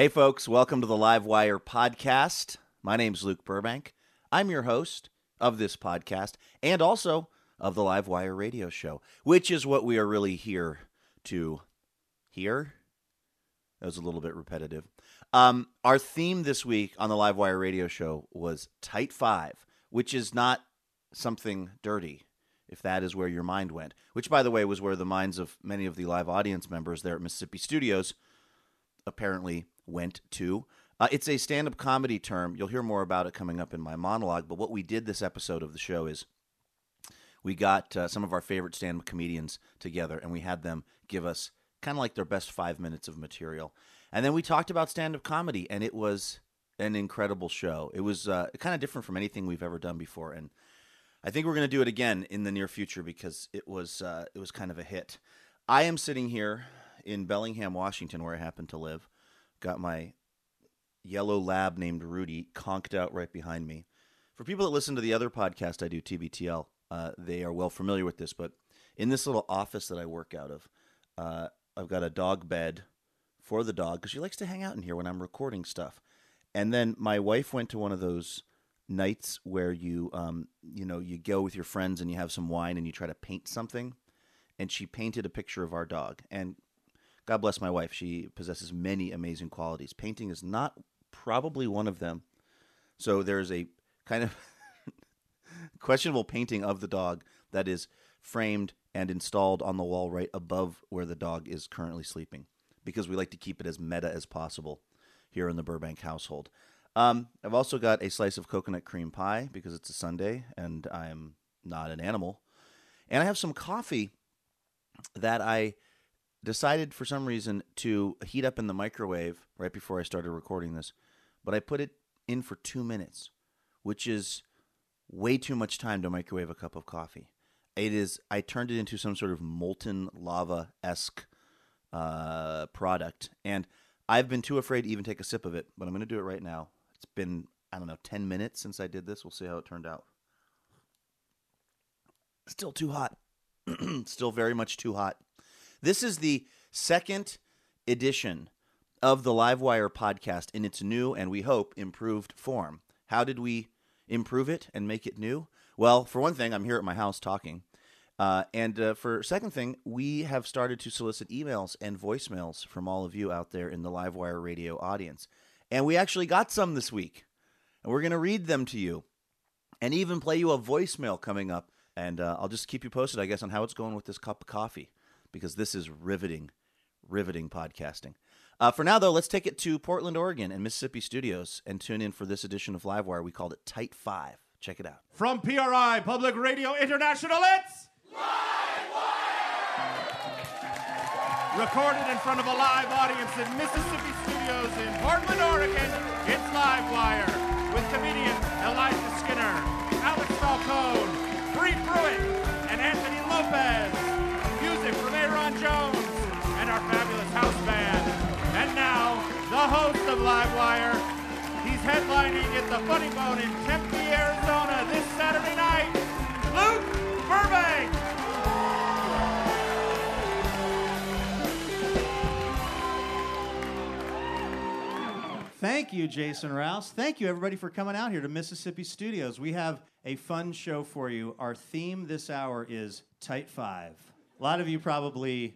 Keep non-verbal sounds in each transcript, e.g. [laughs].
Hey, folks, welcome to the Livewire podcast. My name's Luke Burbank. I'm your host of this podcast and also of the Livewire radio show, which is what we are really here to hear. That was a little bit repetitive. Um, our theme this week on the Livewire radio show was Tight Five, which is not something dirty, if that is where your mind went, which, by the way, was where the minds of many of the live audience members there at Mississippi Studios apparently went to. Uh, it's a stand up comedy term. You'll hear more about it coming up in my monologue. But what we did this episode of the show is we got uh, some of our favorite stand up comedians together and we had them give us kind of like their best five minutes of material. And then we talked about stand up comedy, and it was an incredible show. It was uh, kind of different from anything we've ever done before. And I think we're going to do it again in the near future because it was uh, it was kind of a hit. I am sitting here in Bellingham, Washington, where I happen to live. Got my yellow lab named Rudy conked out right behind me. For people that listen to the other podcast I do, TBTL, uh, they are well familiar with this. But in this little office that I work out of, uh, I've got a dog bed for the dog because she likes to hang out in here when I'm recording stuff. And then my wife went to one of those nights where you, um, you know, you go with your friends and you have some wine and you try to paint something. And she painted a picture of our dog. And God bless my wife. She possesses many amazing qualities. Painting is not probably one of them. So there's a kind of [laughs] questionable painting of the dog that is framed and installed on the wall right above where the dog is currently sleeping because we like to keep it as meta as possible here in the Burbank household. Um, I've also got a slice of coconut cream pie because it's a Sunday and I'm not an animal. And I have some coffee that I decided for some reason to heat up in the microwave right before I started recording this, but I put it in for two minutes, which is way too much time to microwave a cup of coffee. It is. I turned it into some sort of molten lava esque uh, product, and I've been too afraid to even take a sip of it. But I'm going to do it right now. It's been I don't know ten minutes since I did this. We'll see how it turned out. Still too hot. [clears throat] Still very much too hot. This is the second edition of the Livewire podcast in its new and we hope improved form. How did we improve it and make it new? Well, for one thing, I'm here at my house talking. Uh, and uh, for second thing, we have started to solicit emails and voicemails from all of you out there in the Livewire radio audience. And we actually got some this week. And we're going to read them to you and even play you a voicemail coming up. And uh, I'll just keep you posted, I guess, on how it's going with this cup of coffee because this is riveting, riveting podcasting. Uh, for now, though, let's take it to Portland, Oregon, and Mississippi Studios, and tune in for this edition of Livewire. We called it Tight Five. Check it out. From PRI Public Radio International, it's Livewire! Recorded in front of a live audience in Mississippi Studios in Portland, Oregon, it's Livewire with comedian Eliza Skinner, Alex Falcone, Bree Pruitt, and Anthony Lopez. Jones and our fabulous house band. And now, the host of Livewire. He's headlining at the Funny Bone in Tempe, Arizona this Saturday night. Luke Burbank. Thank you, Jason Rouse. Thank you, everybody, for coming out here to Mississippi Studios. We have a fun show for you. Our theme this hour is Tight Five. A lot of you probably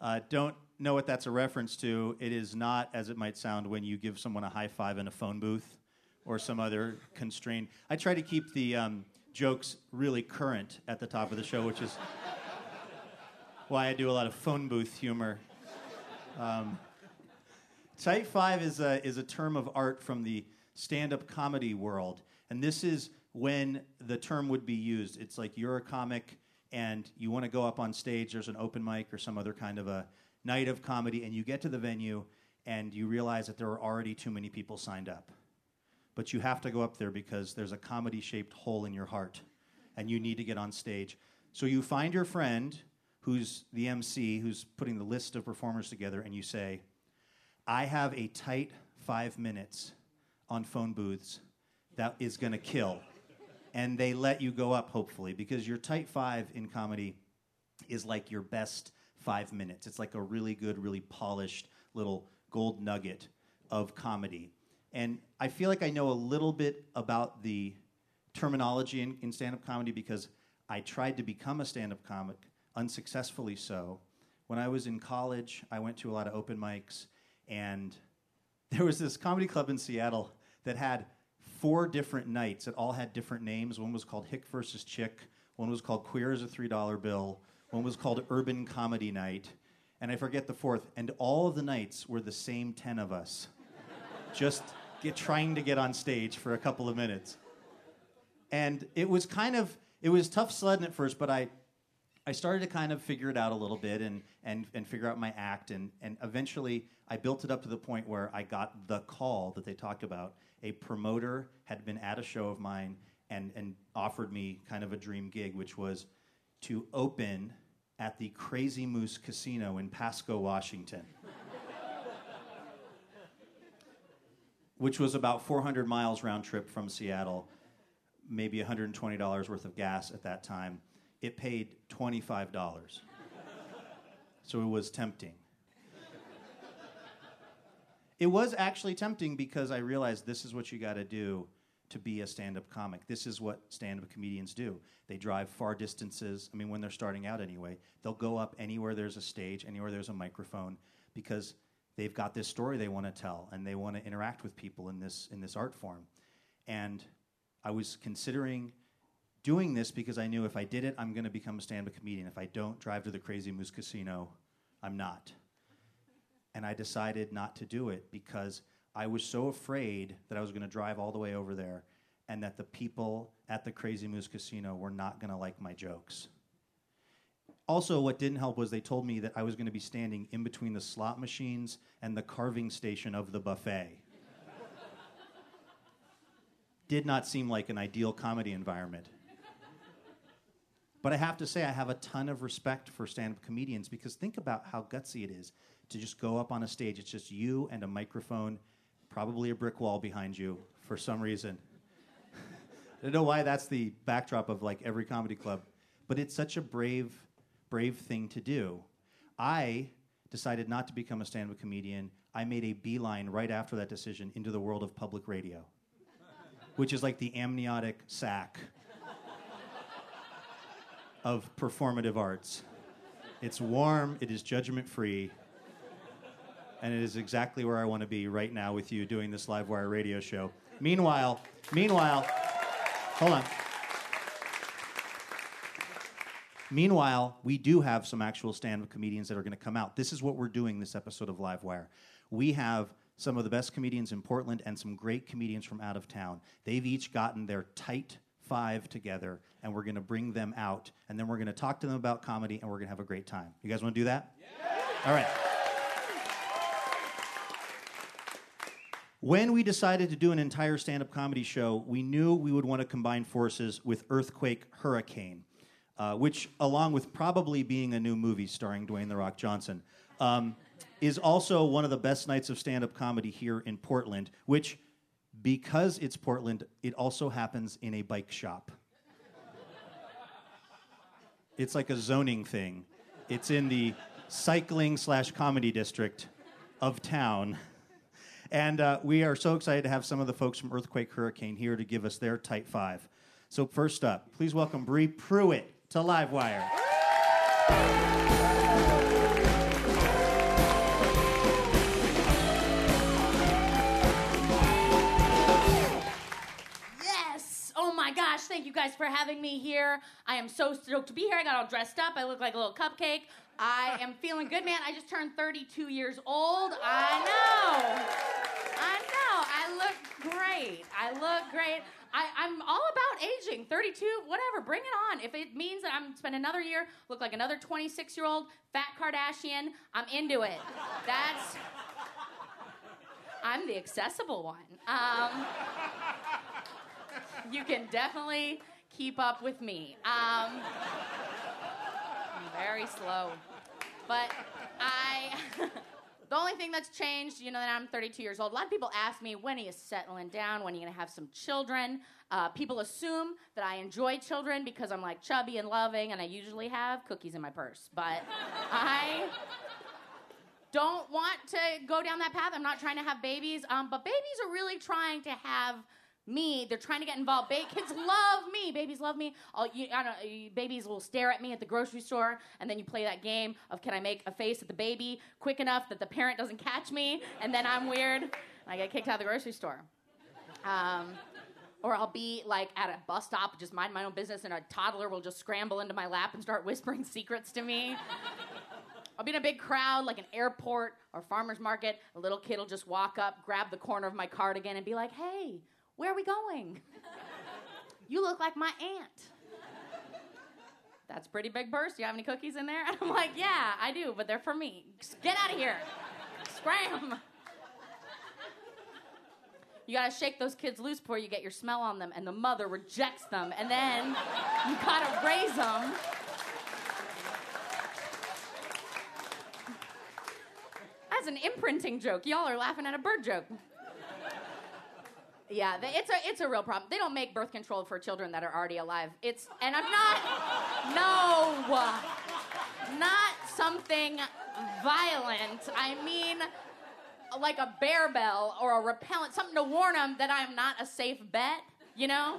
uh, don't know what that's a reference to. It is not, as it might sound, when you give someone a high five in a phone booth or some other constraint. I try to keep the um, jokes really current at the top of the show, which is [laughs] why I do a lot of phone booth humor. Um, Tight five is a, is a term of art from the stand up comedy world. And this is when the term would be used. It's like you're a comic and you want to go up on stage, there's an open mic or some other kind of a night of comedy, and you get to the venue and you realize that there are already too many people signed up. But you have to go up there because there's a comedy shaped hole in your heart and you need to get on stage. So you find your friend who's the MC, who's putting the list of performers together, and you say, I have a tight five minutes on phone booths that is going to kill. And they let you go up, hopefully, because your tight five in comedy is like your best five minutes. It's like a really good, really polished little gold nugget of comedy. And I feel like I know a little bit about the terminology in, in stand up comedy because I tried to become a stand up comic, unsuccessfully so. When I was in college, I went to a lot of open mics and [laughs] there was this comedy club in Seattle that had four different nights that all had different names. One was called Hick versus Chick, one was called Queer as a $3 bill, one was called Urban Comedy Night, and I forget the fourth. And all of the nights were the same 10 of us, just get, trying to get on stage for a couple of minutes. And it was kind of, it was tough sledding at first, but I, I started to kind of figure it out a little bit and, and, and figure out my act. And, and eventually, I built it up to the point where I got the call that they talked about. A promoter had been at a show of mine and, and offered me kind of a dream gig, which was to open at the Crazy Moose Casino in Pasco, Washington. [laughs] which was about 400 miles round trip from Seattle, maybe $120 worth of gas at that time. It paid $25. so it was tempting. It was actually tempting because I realized this is what you got to do to be a stand up comic. This is what stand up comedians do. They drive far distances. I mean, when they're starting out anyway, they'll go up anywhere there's a stage, anywhere there's a microphone, because they've got this story they want to tell and they want to interact with people in this, in this art form. And I was considering doing this because I knew if I did it, I'm going to become a stand up comedian. If I don't drive to the Crazy Moose Casino, I'm not. And I decided not to do it because I was so afraid that I was going to drive all the way over there and that the people at the Crazy Moose Casino were not going to like my jokes. Also, what didn't help was they told me that I was going to be standing in between the slot machines and the carving station of the buffet. [laughs] Did not seem like an ideal comedy environment. But I have to say, I have a ton of respect for stand up comedians because think about how gutsy it is to just go up on a stage. It's just you and a microphone probably a brick wall behind you for some reason. [laughs] I don't know why that's the backdrop of like every comedy club, but it's such a brave, brave thing to do. I decided not to become a stand-up comedian. I made a beeline right after that decision into the world of public radio, which is like the amniotic sac of performative arts. It's warm, it is judgment free, and it is exactly where I want to be right now with you doing this live wire radio show. Meanwhile, meanwhile, hold on. Meanwhile, we do have some actual stand up comedians that are going to come out. This is what we're doing this episode of Live Wire. We have some of the best comedians in Portland and some great comedians from out of town. They've each gotten their tight five together, and we're going to bring them out, and then we're going to talk to them about comedy, and we're going to have a great time. You guys want to do that? Yeah. All right. When we decided to do an entire stand up comedy show, we knew we would want to combine forces with Earthquake Hurricane, uh, which, along with probably being a new movie starring Dwayne The Rock Johnson, um, is also one of the best nights of stand up comedy here in Portland, which, because it's Portland, it also happens in a bike shop. it's like a zoning thing. It's in the cycling slash comedy district of town. And uh, we are so excited to have some of the folks from Earthquake Hurricane here to give us their Tight Five. So, first up, please welcome Bree Pruitt to Livewire. Yes! Oh my gosh, thank you guys for having me here. I am so stoked to be here. I got all dressed up. I look like a little cupcake. I am feeling good, man. I just turned 32 years old. I know. I know. I look great. I look great. I, I'm all about aging. 32, whatever. Bring it on. If it means that I'm spend another year, look like another 26 year old fat Kardashian, I'm into it. That's. I'm the accessible one. Um, you can definitely keep up with me. Um, I'm very slow. But I, [laughs] the only thing that's changed, you know, that I'm 32 years old, a lot of people ask me, when are you settling down? When are you going to have some children? Uh, people assume that I enjoy children because I'm like chubby and loving, and I usually have cookies in my purse. But [laughs] I don't want to go down that path. I'm not trying to have babies, um, but babies are really trying to have me. They're trying to get involved. Ba- kids love me. Babies love me. I'll, you, I don't, babies will stare at me at the grocery store, and then you play that game of can I make a face at the baby quick enough that the parent doesn't catch me, and then I'm weird, I get kicked out of the grocery store. Um, or I'll be like at a bus stop, just mind my own business, and a toddler will just scramble into my lap and start [laughs] whispering secrets to me. I'll be in a big crowd, like an airport or farmer's market. A little kid will just walk up, grab the corner of my cardigan, and be like, hey, where are we going? you look like my aunt. That's pretty big burst. Do you have any cookies in there? And [laughs] I'm like, yeah, I do, but they're for me. Get out of here. Scram. You gotta shake those kids loose before you get your smell on them, and the mother rejects them, and then you gotta raise them. That's an imprinting joke. Y'all are laughing at a bird joke. Yeah, it's a it's a real problem. They don't make birth control for children that are already alive. It's and I'm not no not something violent. I mean like a bear bell or a repellent, something to warn them that I'm not a safe bet, you know?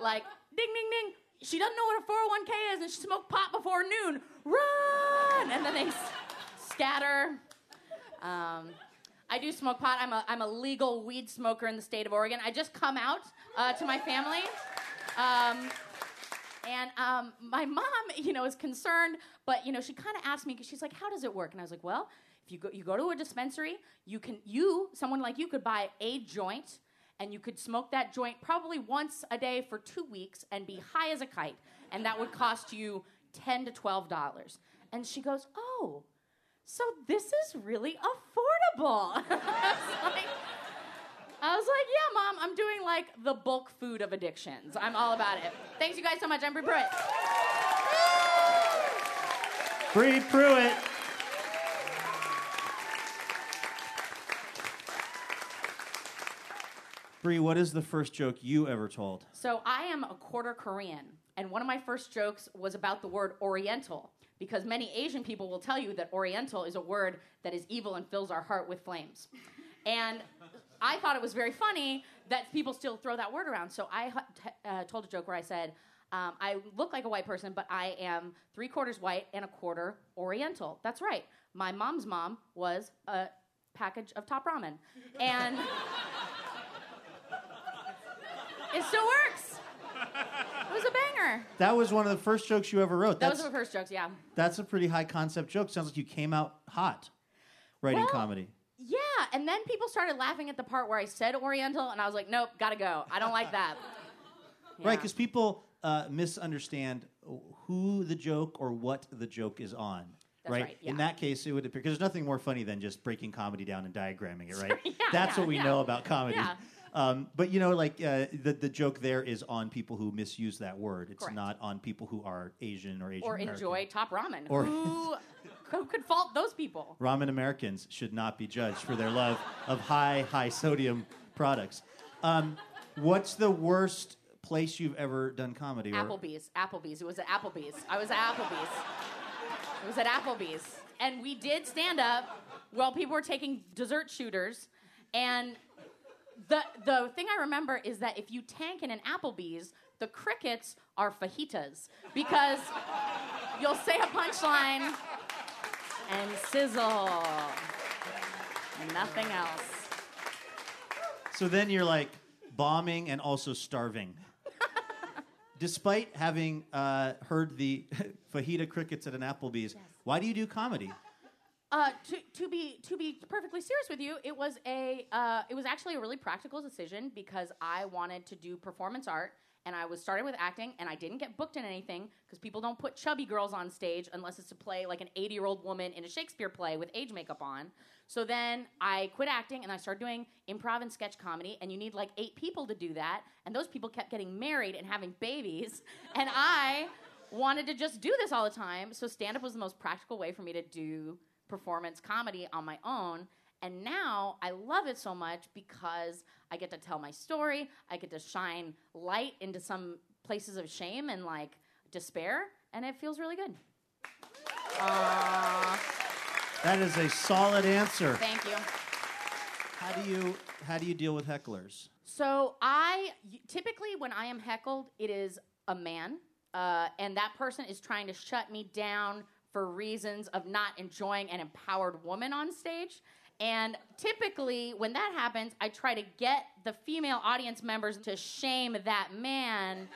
Like ding ding ding. She doesn't know what a 401k is and she smoked pot before noon. Run! And then they s- scatter. Um, I do smoke pot. I'm a, I'm a legal weed smoker in the state of Oregon. I just come out uh, to my family. Um, and um, my mom, [laughs] you know, is concerned, but you know, she kind of asked me because she's like, "How does it work?" And I was like, "Well, if you go, you go to a dispensary, you can, you, someone like you, could buy a joint, and you could smoke that joint probably once a day for two weeks and be high as a kite, and that would cost you ten to twelve dollars." And she goes, "Oh." So this is really affordable. [laughs] I was like, I was like, yeah, mom, I'm doing like the bulk food of addictions. I'm all about it. Thanks, you guys, so much. I'm Bree Pruitt. Bree Pruitt. Bree, what is the first joke you ever told? So I am a quarter Korean, and one of my first jokes was about the word Oriental, because many Asian people will tell you that Oriental is a word that is evil and fills our heart with flames. And I thought it was very funny that people still throw that word around. So I uh, told a joke where I said, um, I look like a white person, but I am three quarters white and a quarter Oriental. That's right. My mom's mom was a package of top ramen. And [laughs] it still works. That was one of the first jokes you ever wrote. That That's, was the first jokes, yeah. that's a pretty high concept joke. Sounds like you came out hot writing Well, comedy. Yeah, and then people started laughing at the part where I said Oriental, and I was like, nope, gotta go. I don't like that. [laughs] Right, Yeah. because people uh, misunderstand who the joke or what the joke is on. That's right, In that case, it would appear because there's nothing more funny than just breaking comedy down and diagramming it, right? [laughs] Yeah, That's yeah, what we yeah. know about comedy. Yeah. Um, but you know, like uh, the the joke there is on people who misuse that word. It's Correct. not on people who are Asian or Asian Or enjoy top ramen. Or- who, [laughs] who could fault those people? Ramen Americans should not be judged for their love of high, high sodium products. Um, what's the worst place you've ever done comedy? or- Applebee's. Applebee's. It was at Applebee's. I was at Applebee's. It was at Applebee's. And we did stand up while people were taking dessert shooters. And the the thing I remember is that if you tank in an Applebee's, the crickets are fajitas because you'll say a punchline and sizzle. Nothing else. So then you're like bombing and also starving. Despite having uh, heard the [laughs] fajita crickets at an Applebee's, why do you do comedy? Uh, to, to be to be perfectly serious with you, it was a uh, it was actually a really practical decision because I wanted to do performance art and I was starting with acting and I didn't get booked in anything because people don't put chubby girls on stage unless it's to play like an 80 year old woman in a Shakespeare play with age makeup on. So then I quit acting and I started doing improv and sketch comedy and you need like eight people to do that and those people kept getting married and having babies [laughs] and I wanted to just do this all the time. So stand up was the most practical way for me to do performance comedy on my own. And now I love it so much because I get to tell my story. I get to shine light into some places of shame and like despair, and it feels really good. Aww, That is a solid answer. thank you. How do you how do you deal with hecklers? So I typically when I am heckled, it is a man, uh, and that person is trying to shut me down for reasons of not enjoying an empowered woman on stage. And typically, when that happens, I try to get the female audience members to shame that man.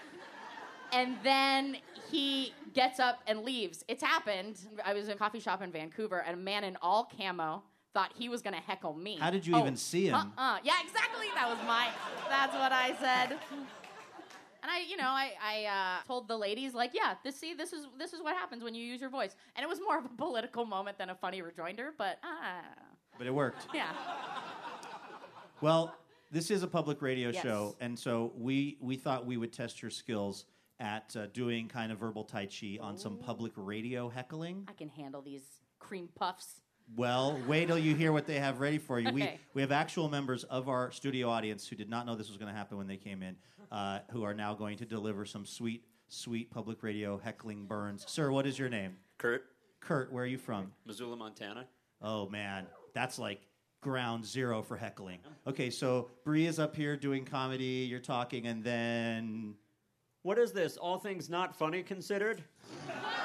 And then he gets up and leaves. It's happened. I was in a coffee shop in Vancouver, and a man in all camo thought he was going to heckle me. How did you oh, even see him? Uh-uh. Yeah, exactly. That was my. That's what I said. And I, you know, I, I uh, told the ladies like, yeah, this see, this is this is what happens when you use your voice. And it was more of a political moment than a funny rejoinder, but uh, But it worked. yeah. Well, this is a public radio Yes. show, and so we we thought we would test your skills at uh, doing kind of verbal tai chi on some public radio heckling. I can handle these cream puffs. Well, wait till you hear what they have ready for you. We we have actual members of our studio audience who did not know this was going to happen when they came in, uh, who are now going to deliver some sweet, sweet public radio heckling burns. Sir, what is your name? Kurt, Kurt, where are you from? Missoula, Montana. Oh man, that's like ground zero for heckling. Okay, so Bree is up here doing comedy. You're talking, and then What is this? All things not funny considered? [laughs]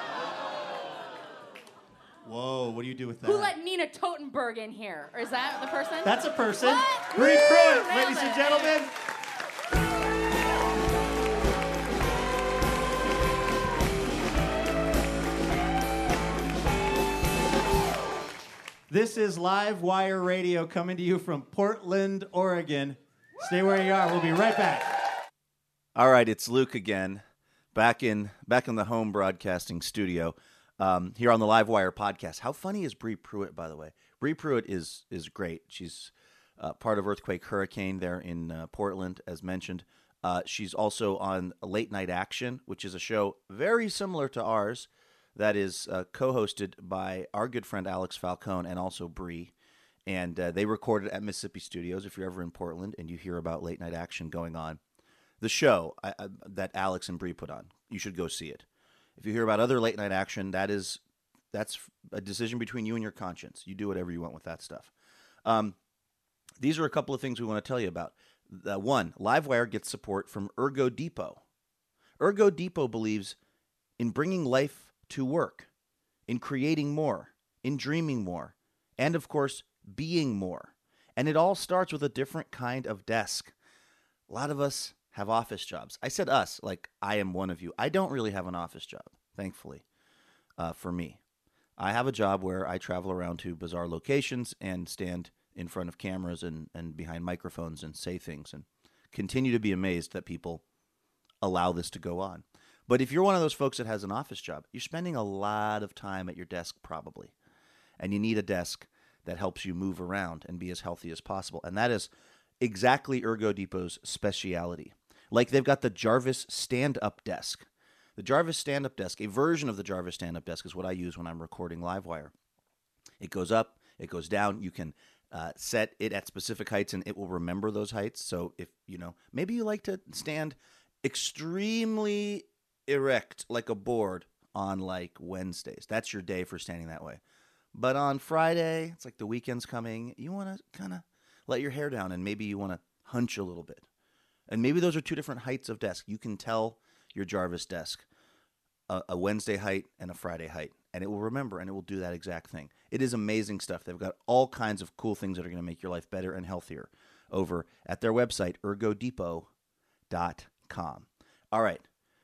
whoa, what do you do with that? Who let Nina Totenberg in here? Or is that the person? That's a person. What? Bree Pruitt, ladies and gentlemen. This is Live Wire Radio coming to you from Portland, Oregon. Stay where you are. We'll be right back. All right, it's Luke again, back in back in the home broadcasting studio, um, here on the Livewire podcast. How funny is Bree Pruitt, by the way? Bree Pruitt is is great. She's uh, part of Earthquake Hurricane there in uh, Portland, as mentioned. Uh, she's also on Late Night Action, which is a show very similar to ours, that is uh, co-hosted by our good friend Alex Falcone and also Bree. And uh, they recorded at Mississippi Studios. If you're ever in Portland and you hear about Late Night Action going on, the show I, I, that Alex and Bree put on. You should go see it. If you hear about other late night action, that is that's a decision between you and your conscience. You do whatever you want with that stuff. Um, these are a couple of things we want to tell you about. One, Livewire gets support from Ergo Depot. Ergo Depot believes in bringing life to work, in creating more, in dreaming more, and of course, being more. And it all starts with a different kind of desk. A lot of us have office jobs. I said us, like I am one of you. I don't really have an office job, thankfully, uh, for me. I have a job where I travel around to bizarre locations and stand in front of cameras and, and behind microphones and say things and continue to be amazed that people allow this to go on. But if you're one of those folks that has an office job, you're spending a lot of time at your desk probably. And you need a desk that helps you move around and be as healthy as possible. And that is exactly Ergo Depot's speciality. Like they've got the Jarvis stand up desk. The Jarvis stand up desk, a version of the Jarvis stand up desk, is what I use when I'm recording Livewire. It goes up, it goes down. You can uh, set it at specific heights and it will remember those heights. So if, you know, maybe you like to stand extremely erect like a board on like Wednesdays. That's your day for standing that way. But on Friday, it's like the weekend's coming. You want to kind of let your hair down and maybe you want to hunch a little bit. And maybe those are two different heights of desk. You can tell your Jarvis desk a, a Wednesday height and a Friday height, and it will remember and it will do that exact thing. It is amazing stuff. They've got all kinds of cool things that are going to make your life better and healthier over at their website, ergodepot.com. All right,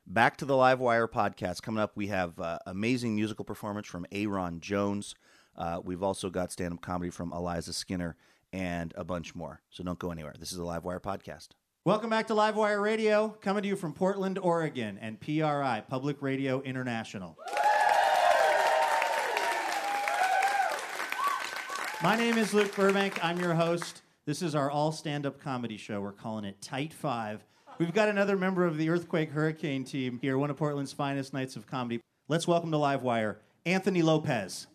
back to the Livewire podcast. Coming up, we have uh, amazing musical performance from Aaron Jones. Uh, we've also got stand up comedy from Eliza Skinner and a bunch more. So don't go anywhere. This is the Livewire podcast. Welcome back to Livewire Radio, coming to you from Portland, Oregon, and PRI, Public Radio International. My name is Luke Burbank. I'm your host. This is our all stand up comedy show. We're calling it Tight Five. We've got another member of the Earthquake Hurricane team here, one of Portland's finest nights of comedy. Let's welcome to Livewire, Anthony Lopez.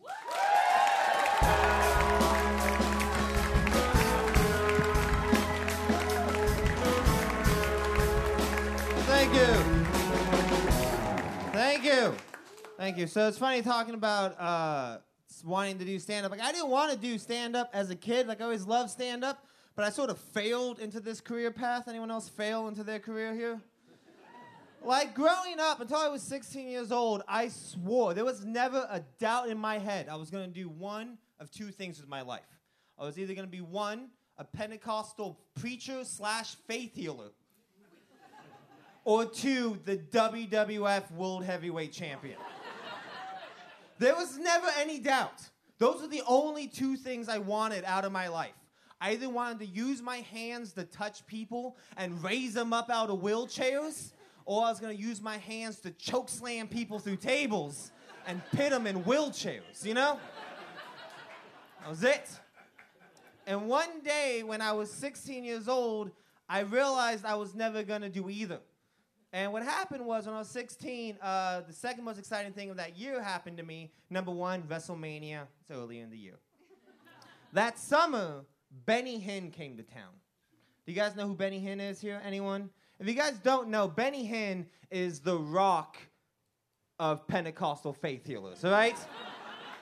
Thank you. So it's funny talking about uh, wanting to do stand up. Like, I didn't want to do stand up as a kid. Like, I always loved stand up, but I sort of failed into this career path. Anyone else fail into their career here? Like, growing up until I was 16 years old, I swore there was never a doubt in my head I was going to do one of two things with my life. I was either going to be one, a Pentecostal preacher slash faith healer or two, the WWF World Heavyweight Champion. There was never any doubt. Those are the only two things I wanted out of my life. I either wanted to use my hands to touch people and raise them up out of wheelchairs, or I was to use my hands to choke slam people through tables and pit them in wheelchairs, you know? That was it. And one day when I was 16 years old, I realized I was never to do either. And what happened was when I was 16, uh, the second most exciting thing of that year happened to me. Number one, WrestleMania. It's early in the year. that summer, Benny Hinn came to town. Do you guys know who Benny Hinn is here? Anyone? If you guys don't know, Benny Hinn is the rock of Pentecostal faith healers, all right?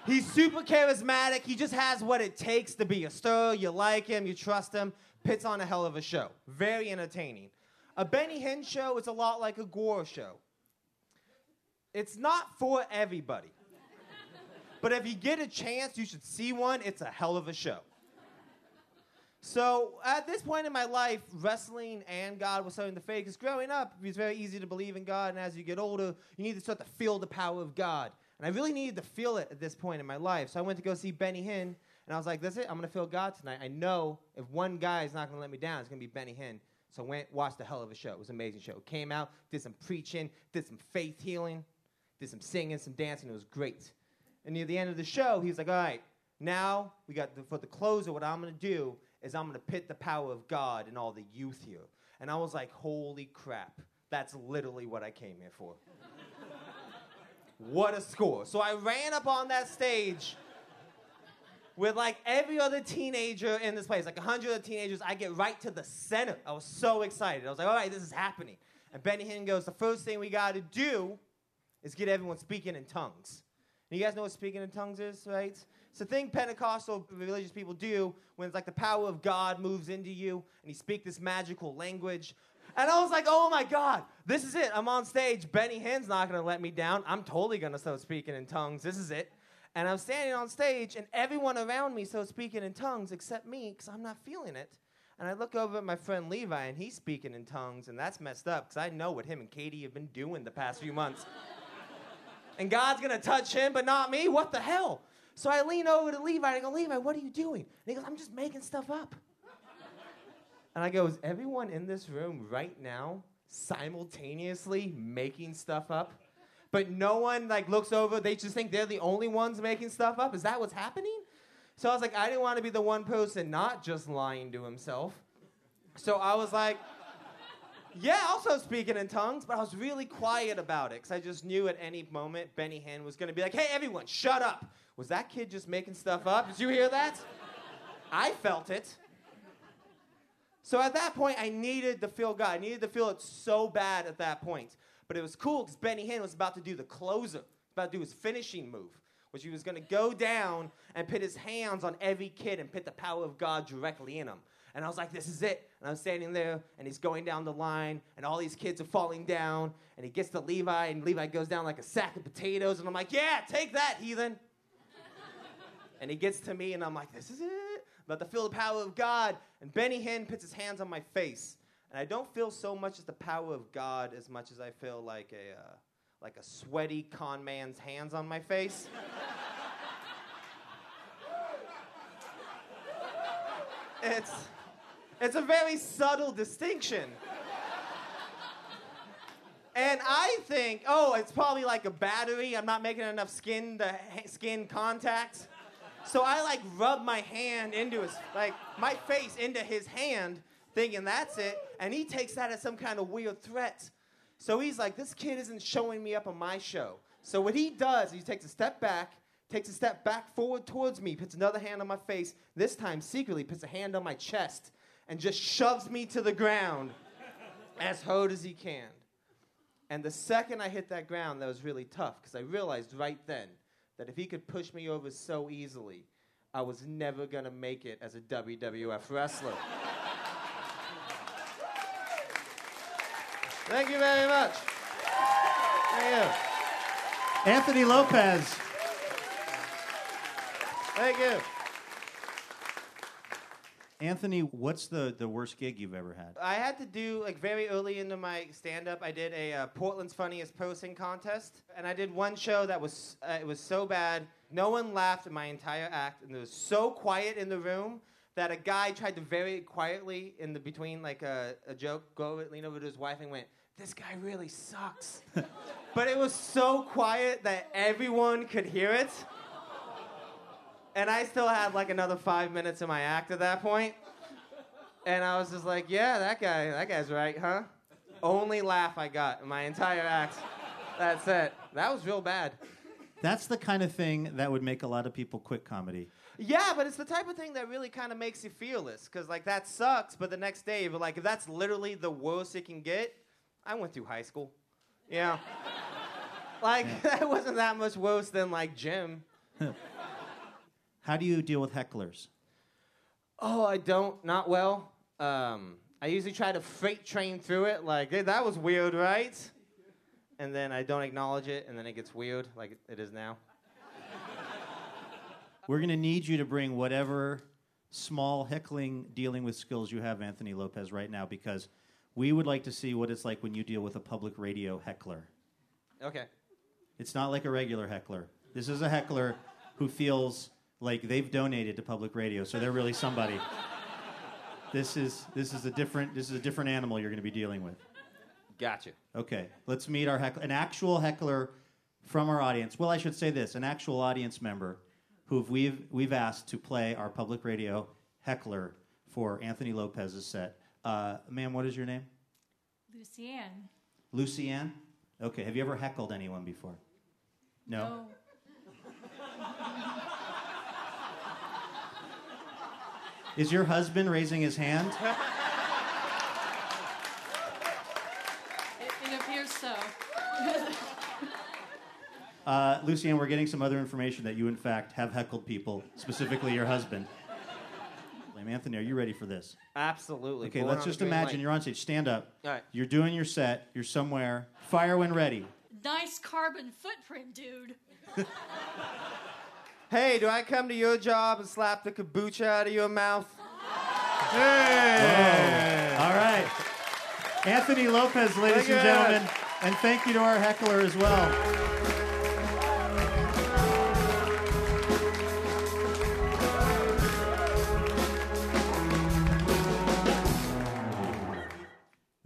He's super charismatic. He just has what it takes to be a star. You like him, you trust him. Puts on a hell of a show. Very entertaining. A Benny Hinn show is a lot like a Gore show. It's not for everybody. but if you get a chance, you should see one. It's a hell of a show. So at this point in my life, wrestling and God was starting to fade. Because growing up, it was very easy to believe in God, and as you get older, you need to start to feel the power of God. And I really needed to feel it at this point in my life. So I went to go see Benny Hinn, and I was like, "That's it. I'm gonna feel God tonight. I know if one guy is not gonna let me down, it's gonna be Benny Hinn." So went, watched a hell of a show. It was an amazing show. Came out, did some preaching, did some faith healing, did some singing, some dancing. It was great. And near the end of the show, he was like, all right, now we got the, for the closer, what I'm going to do is I'm going to pit the power of God in all the youth here. And I was like, holy crap. That's literally what I came here for. [laughs] what a score. So I ran up on that stage with like every other teenager in this place, like a 100 other teenagers, I get right to the center. I was so excited. I was like, all right, this is happening. And Benny Hinn goes, the first thing we got to do is get everyone speaking in tongues. And you guys know what speaking in tongues is, right? It's the thing Pentecostal religious people do when it's like the power of God moves into you and you speak this magical language. And I was like, oh my God, this is it. I'm on stage. Benny Hinn's not going to let me down. I'm totally going to start speaking in tongues. This is it. And I'm standing on stage, and everyone around me starts speaking in tongues except me, because I'm not feeling it. And I look over at my friend Levi, and he's speaking in tongues, and that's messed up, because I know what him and Katie have been doing the past few months. [laughs] and God's gonna touch him, but not me? What the hell? So I lean over to Levi, and I go, Levi, what are you doing? And he goes, I'm just making stuff up. and I go, is everyone in this room right now simultaneously making stuff up? But no one like looks over. They just think they're the only ones making stuff up. Is that what's happening? So I was like, I didn't want to be the one person not just lying to himself. So I was like, yeah, also speaking in tongues, but I was really quiet about it because I just knew at any moment Benny Hinn was going to be like, hey, everyone, shut up. Was that kid just making stuff up? Did you hear that? I felt it. So at that point, I needed to feel God. I needed to feel it so bad at that point. But it was cool because Benny Hinn was about to do the closer, about to do his finishing move, which he was going to go down and put his hands on every kid and put the power of God directly in them. And I was like, this is it. And I'm standing there, and he's going down the line, and all these kids are falling down, and he gets to Levi, and Levi goes down like a sack of potatoes, and I'm like, yeah, take that, heathen. [laughs] and he gets to me, and I'm like, this is it. About to feel the power of God. And Benny Hinn puts his hands on my face. And I don't feel so much as the power of God as much as I feel like a, uh, like a sweaty con man's hands on my face. [laughs] it's, it's a very subtle distinction. And I think, oh, it's probably like a battery. I'm not making enough skin to skin contact. So I like rub my hand into his, like my face into his hand, thinking that's it. And he takes that as some kind of weird threat. So he's like, this kid isn't showing me up on my show. So what he does, he takes a step back, takes a step back forward towards me, puts another hand on my face, this time secretly puts a hand on my chest, and just shoves me to the ground as hard as he can. And the second I hit that ground, that was really tough because I realized right then that if he could push me over so easily, I was never going to make it as a WWF wrestler. Thank you very much. Thank you. Anthony Lopez. Thank you. Anthony, what's the, the worst gig you've ever had? I had to do like very early into my stand up. I did a uh, Portland's funniest posing contest, and I did one show that was uh, it was so bad, no one laughed in my entire act, and it was so quiet in the room that a guy tried to very quietly in the between like a, a joke go lean over to his wife and went, "This guy really sucks," [laughs] but it was so quiet that everyone could hear it. And I still had like another five minutes in my act at that. And I was just like, yeah, that guy, that guy's right, huh? Only laugh I got in my entire act. That's it. That was real bad. That's the kind of thing that would make a lot of people quit comedy. Yeah, but it's the type of thing that really kind of makes you fearless. Because, like, that sucks, but the next day, but like, if that's literally the worst it can get, I went through high school. Yeah. [laughs] like, that wasn't that much worse than, like, gym. [laughs] How do you deal with hecklers? Oh, I don't. Not well. Um, I usually try to freight train through it, like, hey, that was weird, right? And then I don't acknowledge it, and then it gets weird, like it is now. We're going to need you to bring whatever small heckling dealing with skills you have, Anthony Lopez, right now, because we would like to see what it's like when you deal with a public radio heckler. Okay. It's not like a regular heckler. This is a heckler who feels like they've donated to public radio, so they're really somebody. this is this is a different this is a different animal you're going to be dealing with. Gotcha. Okay, let's meet our heckler, an actual heckler from our audience. Well, I should say this: an actual audience member who we've we've asked to play our public radio heckler for Anthony Lopez's set. Uh, ma'am, what is your name? Lucianne. Lucianne. Okay. Have you ever heckled anyone before? No. Is your husband raising his hand? [laughs] It, it appears so. [laughs] Uh, Lucianne, we're getting some other information that you, in fact, have heckled people, specifically your husband. Blame Anthony, are you ready for this? Absolutely. Okay, Born let's on the just green imagine light. you're on stage. Stand up. All right. You're doing your set. You're somewhere. Fire when ready. nice carbon footprint, dude. [laughs] Hey, do I come to your job and slap the kombucha out of your mouth? Hey! All right. Anthony Lopez, ladies Thank you, and gentlemen. And thank you to our heckler as well.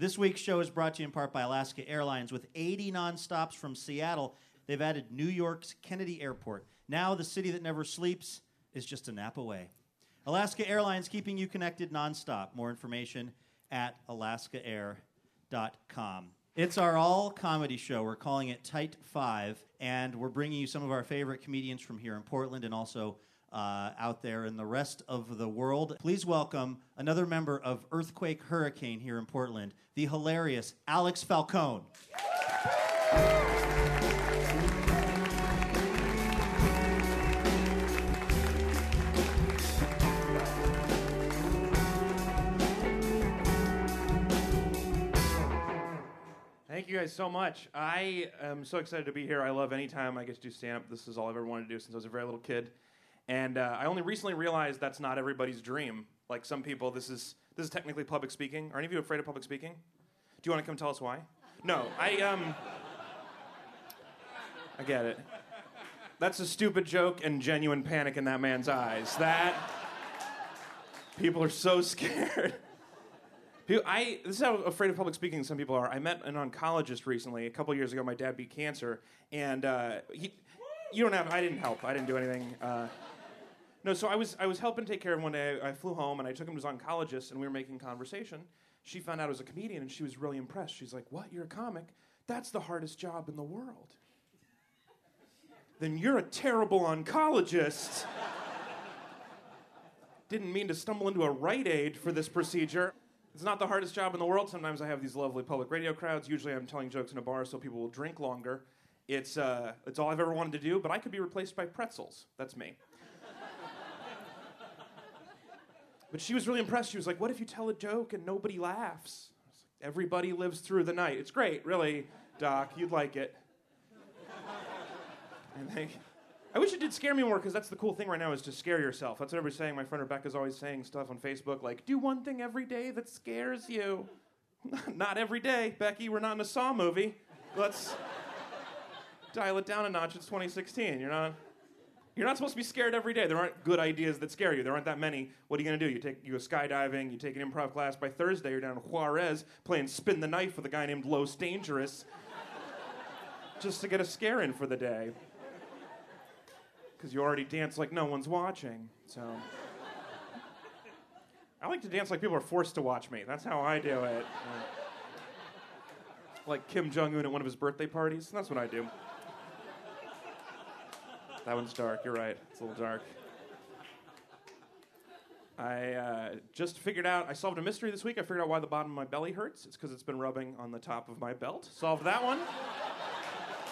This week's show is brought to you in part by Alaska Airlines. With 80 nonstops from Seattle, they've added New York's Kennedy Airport. Now, the city that never sleeps is just a nap away. Alaska Airlines keeping you connected nonstop. More information at alaskaair.com. It's our all comedy show. We're calling it Tight Five, and we're bringing you some of our favorite comedians from here in Portland and also uh, out there in the rest of the world. Please welcome another member of Earthquake Hurricane here in Portland, the hilarious Alex Falcone. Thank you guys so much. I am so excited to be here. I love any time I get to do stand up. This is all I've ever wanted to do since I was a very little kid. And uh, I only recently realized that's not everybody's dream. Like some people, this is this is technically public speaking. Are any of you afraid of public speaking? Do you want to come tell us why? No, I um. I get it. That's a stupid joke and genuine panic in that man's eyes. That people are so [laughs] scared. I this is how afraid of public speaking some people are. I met an oncologist recently. A couple years ago, my dad beat cancer, and uh, he, you don't have. I didn't help. I didn't do anything. Uh, no, so I was I was helping take care of him one day. I flew home and I took him to his oncologist, and we were making conversation. She found out I was a comedian, and she was really impressed. She's like, "What? You're a comic? That's the hardest job in the world." then you're a terrible oncologist. [laughs] Didn't mean to stumble into a Rite Aid for this procedure. It's not the hardest job in the world. Sometimes I have these lovely public radio crowds. Usually I'm telling jokes in a bar so people will drink longer. It's, uh, it's all I've ever wanted to do, but I could be replaced by pretzels. That's me. But she was really impressed. She was like, What if you tell a joke and nobody laughs? Like, Everybody lives through the night. It's great, really, Doc. You'd like it. [laughs] And they, I wish it did scare me more because that's the cool thing right now is to scare yourself. That's what everybody's saying. My friend Rebecca's always saying stuff on Facebook like, do one thing every day that scares you. [laughs] not every day, Becky. We're not in a Saw movie. Let's [laughs] dial it down a notch. It's 2016. You're not. You're not supposed to be scared every day. There aren't good ideas that scare you. There aren't that many. What are you going to do? You take you go skydiving. You take an improv class. By Thursday, you're down in Juarez playing spin the knife with a guy named Los Dangerous, [laughs] just to get a scare in for the day because you already dance like no one's watching. So I like to dance like people are forced to watch me. That's how I do it. Like Kim Jong Un at one of his birthday parties. That's what I do. That one's dark. You're right. It's a little dark. I uh, just figured out, I solved a mystery this week. I figured out why the bottom of my belly hurts. It's because it's been rubbing on the top of my belt. Solved that one.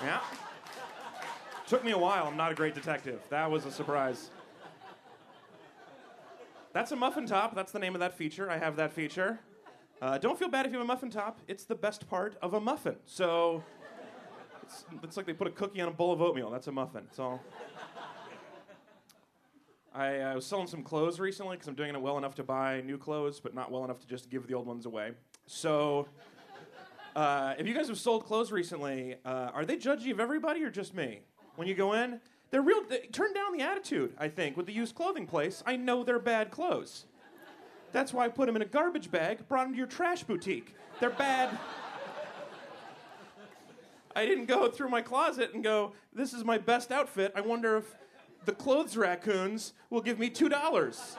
Yeah. Took me a while. I'm not a great detective. That was a surprise. That's a muffin top. That's the name of that feature. I have that feature. Uh, don't feel bad if you have a muffin top. It's the best part of a muffin. So it's, it's like they put a cookie on a bowl of oatmeal. That's a muffin. It's all. I uh, was selling some clothes recently because I'm doing it well enough to buy new clothes, but not well enough to just give the old ones away. So, uh, if you guys have sold clothes recently, uh, are they judgy of everybody or just me? When you go in, they're real. They turn down the attitude. I think with the used clothing place, I know they're bad clothes. That's why I put them in a garbage bag, brought them to your trash boutique. They're bad. I didn't go through my closet and go, "This is my best outfit. I wonder if the clothes raccoons will give me two dollars."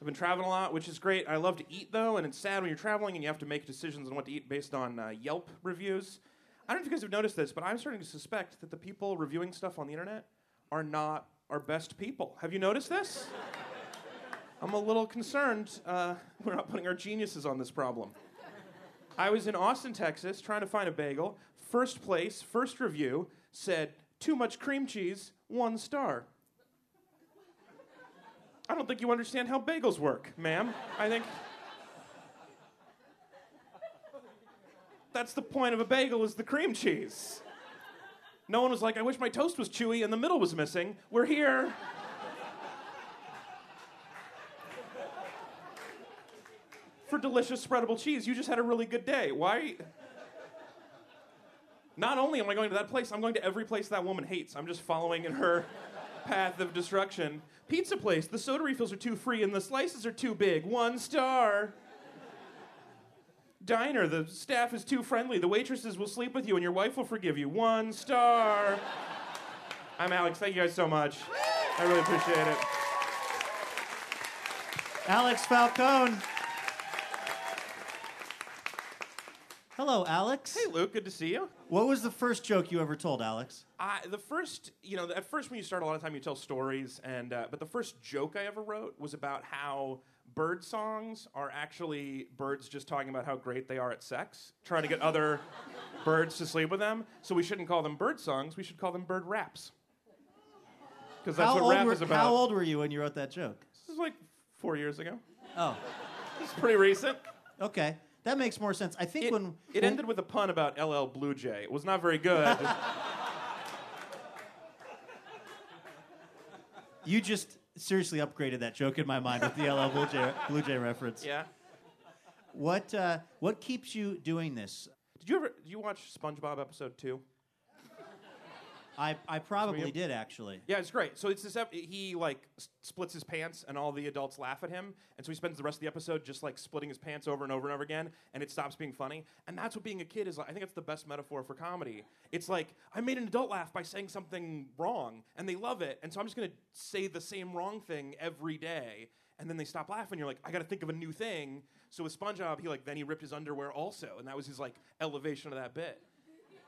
I've been traveling a lot, which is great. I love to eat though, and it's sad when you're traveling and you have to make decisions on what to eat based on uh, Yelp reviews. I don't know if you guys have noticed this, but I'm starting to suspect that the people reviewing stuff on the internet are not our best people. Have you noticed this? I'm a little concerned uh, [laughs] we're not putting our geniuses on this problem. I was in Austin, Texas, trying to find a bagel. First place, first review said, too much cream cheese, one star. I don't think you understand how bagels work, ma'am. I think. That's the point of a bagel is the cream cheese. No one was like, I wish my toast was chewy and the middle was missing. We're here. For delicious spreadable cheese. You just had a really good day. Why? Not only am I going to that place, I'm going to every place that woman hates. I'm just following in her [laughs] path of destruction. Pizza place, the soda refills are too free and the slices are too big. One star. Diner, the staff is too friendly. The waitresses will sleep with you and your wife will forgive you. One star. I'm Alex. Thank you guys so much. I really appreciate it. Alex Falcone. Hello, Alex. Hey, Luke. Good to see you. What was the first joke you ever told, Alex? I, the first, you know, at first when you start, a lot of time you tell stories, and uh, but the first joke I ever wrote was about how bird songs are actually birds just talking about how great they are at sex, trying to get other [laughs] birds to sleep with them. So we shouldn't call them bird songs; we should call them bird raps. Because that's how what rap were, is about. How old were you when you wrote that joke? This is like four years ago. Oh. It's pretty recent. Okay, that makes more sense. I think It, when it ended with a pun about LL Blue Jay. It was not very good. [laughs] you just seriously upgraded that joke in my mind with the LL Blue Jay, Blue Jay reference. yeah. What uh, what keeps you doing this? Did you ever? Did you watch SpongeBob episode two? I, I probably did actually. Yeah, it's great. So it's this. ep- He like s- splits his pants, and all the adults laugh at him, and so he spends the rest of the episode just like splitting his pants over and over and over again, and it stops being funny. And that's what being a kid is like. I think it's the best metaphor for comedy. It's like I made an adult laugh by saying something wrong, and they love it, and so I'm just gonna say the same wrong thing every day. And then they stop laughing. You're like, I got to think of a new thing. So with SpongeBob, he like then he ripped his underwear also, and that was his like elevation of that bit.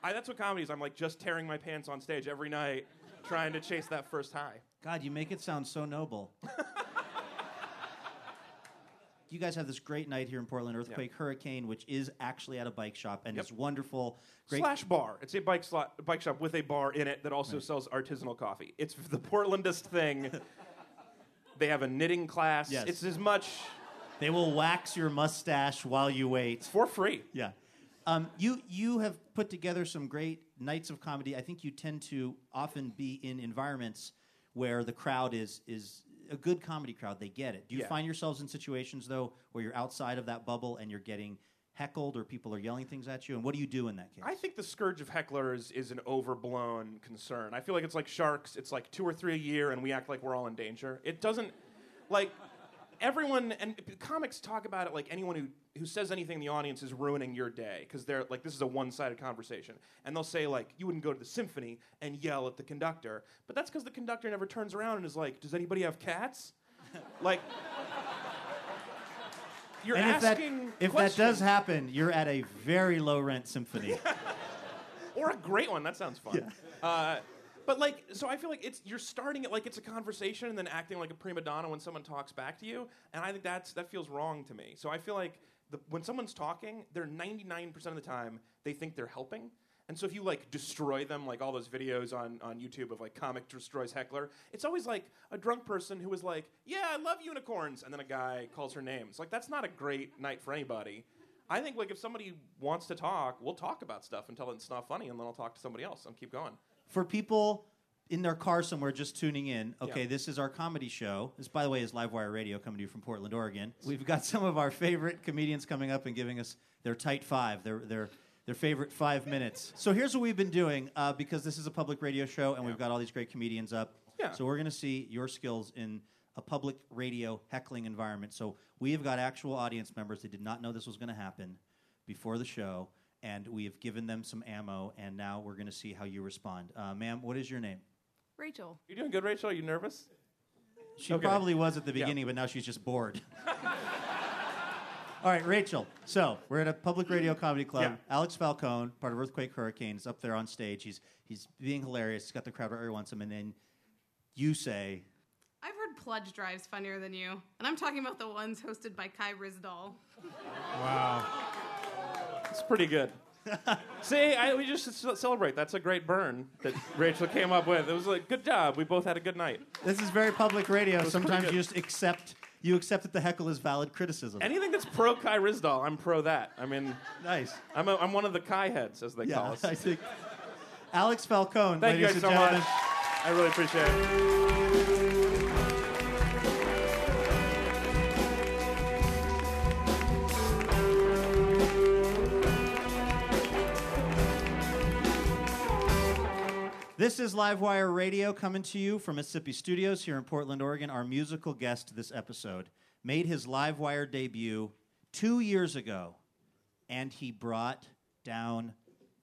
I, that's what comedy is. I'm like just tearing my pants on stage every night, trying to chase that first high. God, you make it sound so noble. [laughs] you guys have this great night here in Portland, Earthquake Hurricane, which is actually at a bike shop, and Yep. it's wonderful. Great. Slash bar. It's a bike sla- bike shop with a bar in it that also sells artisanal coffee. It's the Portlandest thing. [laughs] they have a knitting class. Yes. It's as much They will wax your mustache while you wait. for free. Yeah. Um, you you have put together some great nights of comedy. I think you tend to often be in environments where the crowd is is a good comedy crowd. They get it. Do you Yeah. find yourselves in situations though where you're outside of that bubble and you're getting heckled or people are yelling things at you? And what do you do in that case? I think the scourge of hecklers is an overblown concern. I feel like it's like sharks. It's like two or three a year, and we act like we're all in danger. It doesn't, like, everyone and comics talk about it like anyone who who says anything in the audience is ruining your day because they're like this is a one-sided conversation, and they'll say like you wouldn't go to the symphony and yell at the conductor, but that's because the conductor never turns around and is like, does anybody have cats? [laughs] like. You're and if that asking if that does happen, you're at a very low rent symphony. [laughs] or a great one. That sounds fun. Uh, but like, so I feel like it's you're starting it like it's a conversation and then acting like a prima donna when someone talks back to you, and I think that's that feels wrong to me. So I feel like the, when someone's talking, they're 99% of the time they think they're helping. And so if you like destroy them, like all those videos on, on YouTube of like comic destroys heckler, it's always like a drunk person who is like, "Yeah, I love unicorns," and then a guy calls her names. Like that's not a great night for anybody. I think like if somebody wants to talk, we'll talk about stuff until it's not funny, and then I'll talk to somebody else and keep going. For people in their car somewhere just tuning in, okay, Yeah. this is our comedy show. This, by the way, is Livewire Radio coming to you from Portland, Oregon. We've got [laughs] some of our favorite comedians coming up and giving us their tight five, their their their favorite five [laughs] minutes. So here's what we've been doing uh, because this is a public radio show and we've got all these great comedians up. Yeah. So we're going to see your skills in a public radio heckling environment. So we have got actual audience members that did not know this was going to happen before the show, and we have given them some ammo, and now we're going to see how you respond. Uh, ma'am, what is your name? Rachel. You doing good, Rachel? Are you nervous? She Okay. probably was at the Yeah. beginning, but now she's just bored. All right, Rachel. So we're at a public radio comedy club. Yeah. Alex Falcone, part of Earthquake Hurricane, is up there on stage. He's he's being hilarious. He's got the crowd where he wants him, and then you say, I've heard Pledge Drive's funnier than you, and I'm talking about the ones hosted by Kai Ryssdal. It's pretty good. [laughs] See, I, we just c- celebrate. That's a great burn that Rachel came up with. It was like, good job. We both had a good night. "This is very public radio. Sometimes you just accept you accept that the heckle is valid criticism." Anything that's pro Kai Ryssdal, I'm pro that. I mean, nice. I'm, a, I'm one of the Kai heads, as they call Yeah, us. [laughs] I think. Alex Falcone, Thank you guys and so gentlemen. much. I really appreciate it. This is Livewire Radio coming to you from Mississippi Studios here in Portland, Oregon. Our musical guest this episode made his Livewire debut two years ago, and he brought down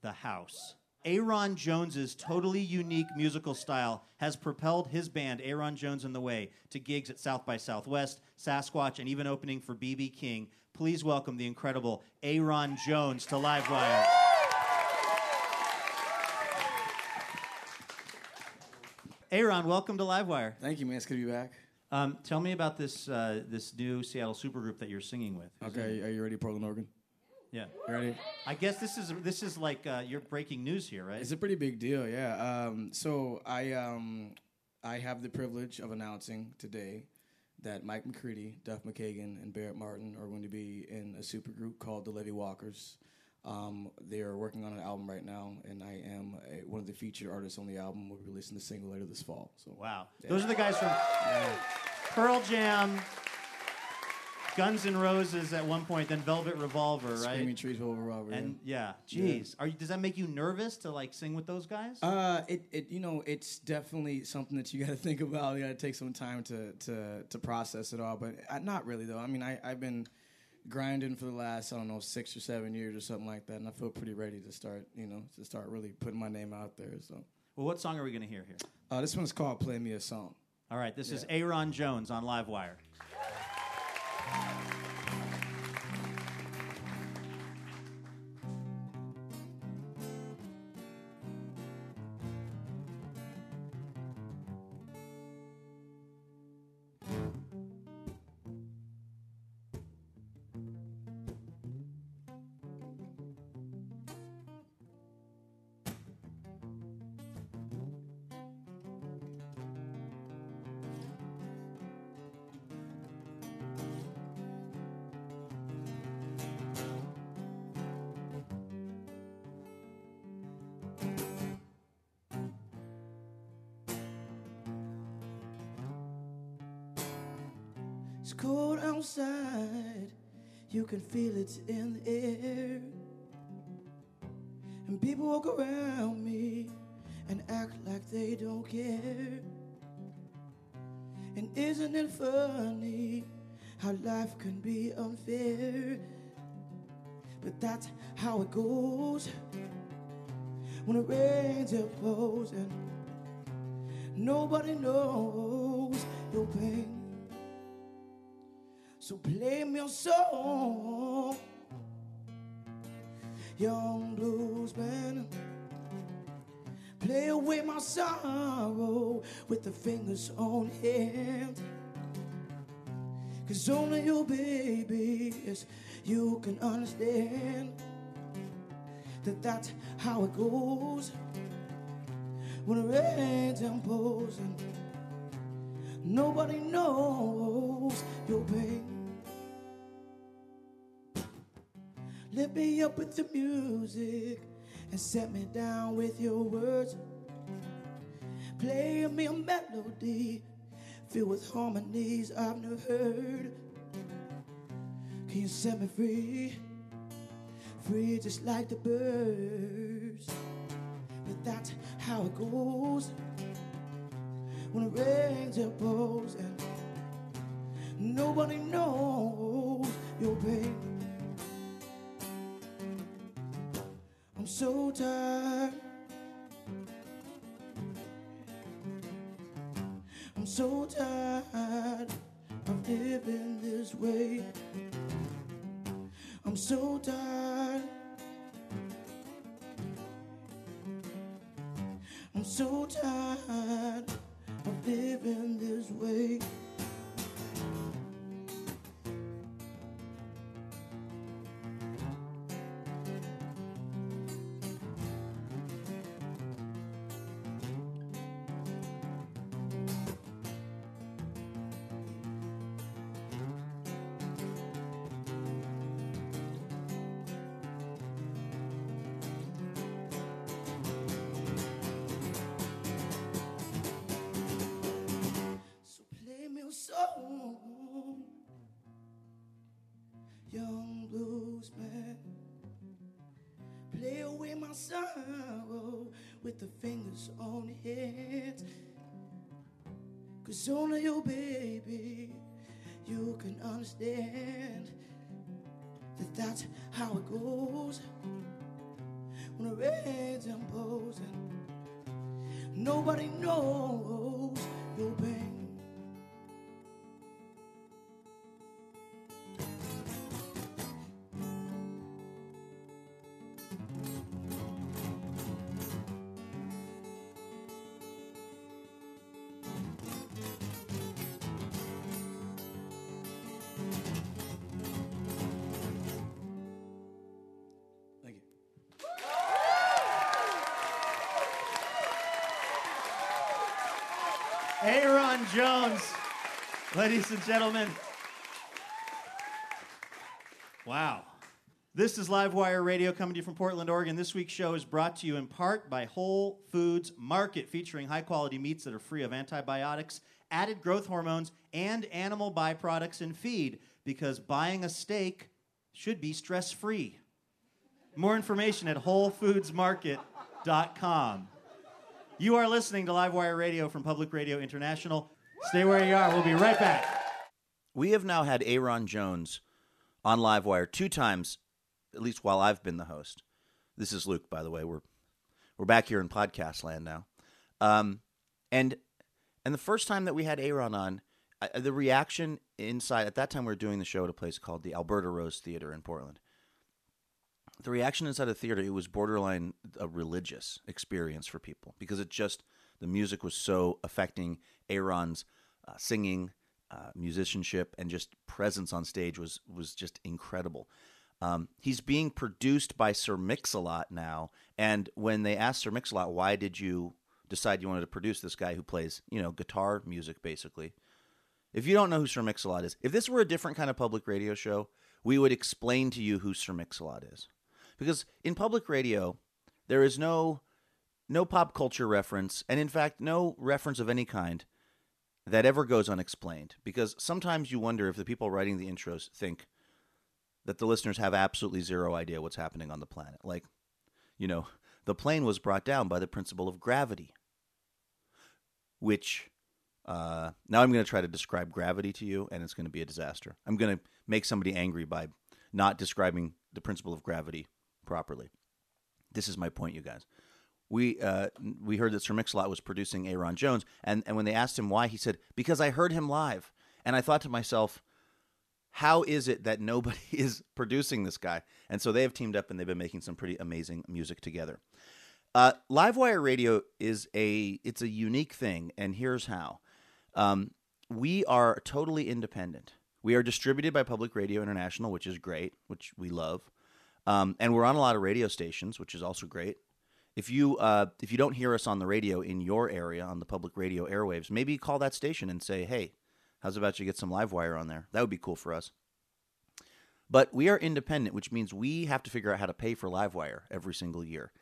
the house. Aaron Jones's totally unique musical style has propelled his band, Aaron Jones and the Way, to gigs at South by Southwest, Sasquatch, and even opening for BB King. Please welcome the incredible Aaron Jones to Livewire. Aaron, welcome to Livewire. Thank you, man. It's good to be back. Um, tell me about this uh, this new Seattle supergroup that you're singing with. Who's Okay, it? are you ready, Portland, Oregon? Yeah. You ready? I guess this is this is like uh, your breaking news here, right? It's a pretty big deal, yeah. Um, so I um, I have the privilege of announcing today that Mike McCready, Duff McKagan, and Barrett Martin are going to be in a supergroup called the Levee Walkers. Um, they are working on an album right now, and I am a, one of the featured artists on the album. We'll be releasing the single later this fall. So Wow. yeah. Those are the guys from Pearl Jam, Guns N' Roses at one point, then Velvet Revolver, right? Screaming Trees, Velvet Revolver. And yeah, Yeah. jeez, are you, does that make you nervous to like sing with those guys? Uh, it, it you know it's definitely something that you got to [laughs] think about. You got to take some time to to to process it all. But uh, not really though. I mean, I I've been grinding for the last I don't know six or seven years or something like that, and I feel pretty ready to start you know to start really putting my name out there. So Well, what song are we going to hear here? uh, this one's called "Play Me a Song." All right, this is Aaron Jones on Livewire. It in the air. And people walk around me and act like they don't care. And isn't it funny how life can be unfair? But that's how it goes when it rains, it pours, and nobody knows your pain. So play me a song, young bluesman. Play away my sorrow with the fingers on hand. Cause only you, baby, is you can understand that that's how it goes when it rains and and nobody knows your pain. Lift me up with the music and set me down with your words. Play me a melody filled with harmonies I've never heard. Can you set me free? Free just like the birds. But that's how it goes when it rains and pours and nobody knows your pain. So tired. I'm so tired of living this way. I'm so tired. I'm so tired of living this way. With the fingers on the hands. Cause only you, baby, you can understand that that's how it goes when and pours and nobody knows Jones Ladies and gentlemen, wow. This is Livewire Radio coming to you from Portland, Oregon. This week's show is brought to you in part by Whole Foods Market, featuring high quality meats that are free of antibiotics, added growth hormones, and animal byproducts in feed, because buying a steak should be stress free. More information at WholeFoodsMarket.com. You are listening to Livewire Radio from Public Radio International. Stay where you are. We'll be right back. We have now had Aaron Jones on Livewire two times, at least while I've been the host. This is Luke, by the way. We're we're back here in podcast land now, um, and and the first time that we had Aaron on, uh, the reaction inside at that time we were doing the show at a place called the Alberta Rose Theater in Portland. The reaction inside the theater it was borderline a religious experience for people because it just the music was so affecting Aaron's uh, singing, uh, musicianship, and just presence on stage was was just incredible. Um, he's being produced by Sir Mix-a-Lot now, and when they asked Sir Mix-a-Lot, "Why did you decide you wanted to produce this guy who plays, you know, guitar music, basically?" If you don't know who Sir Mix-a-Lot is, if this were a different kind of public radio show, we would explain to you who Sir Mix-a-Lot is, because in public radio, there is no no pop culture reference, and in fact, no reference of any kind that ever goes unexplained. Because sometimes you wonder if the people writing the intros think that the listeners have absolutely zero idea what's happening on the planet. Like, you know, [laughs] the plane was brought down by the principle of gravity, which uh, now I'm going to try to describe gravity to you, and it's going to be a disaster. I'm going to make somebody angry by not describing the principle of gravity properly. This is my point, you guys we uh, we heard that Sir Mix-a-Lot was producing Aaron Jones, and and when they asked him why, he said because I heard him live, and I thought to myself, how is it that nobody [laughs] is producing this guy? And so they have teamed up and they've been making some pretty amazing music together. Uh, Livewire Radio is a it's a unique thing, and here's how. Um, we are totally independent. We are distributed by Public Radio International, which is great, which we love, um, and we're on a lot of radio stations, which is also great. If you uh, if you don't hear us on the radio in your area on the public radio airwaves, maybe call that station and say, "Hey, how's about you get some live wire on there?" That would be cool for us. But we are independent, which means we have to figure out how to pay for live wire every single year,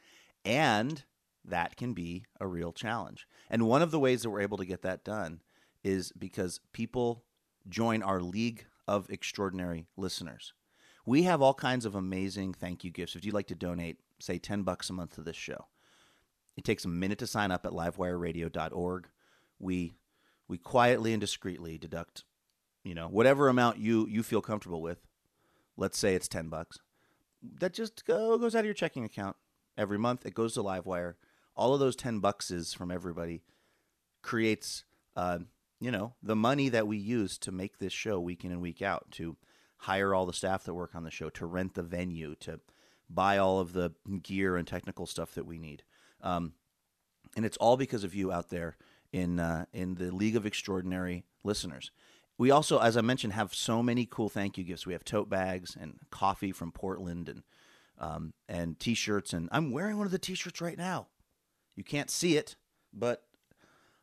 and that can be a real challenge. And one of the ways that we're able to get that done is because people join our League of Extraordinary Listeners. We have all kinds of amazing thank you gifts. If you'd like to donate, say 10 bucks a month to this show. It takes a minute to sign up at livewireradio.org. We we quietly and discreetly deduct, you know, whatever amount you you feel comfortable with. Let's say it's 10 bucks. That just go, goes out of your checking account every month. It goes to Livewire. All of those 10 bucks is from everybody creates uh, you know, the money that we use to make this show week in and week out to hire all the staff that work on the show, to rent the venue, to buy all of the gear and technical stuff that we need. Um, and it's all because of you out there in uh, in the League of Extraordinary listeners. We also, as I mentioned, have so many cool thank you gifts. We have tote bags and coffee from Portland and um, and t-shirts. And I'm wearing one of the t-shirts right now. You can't see it, but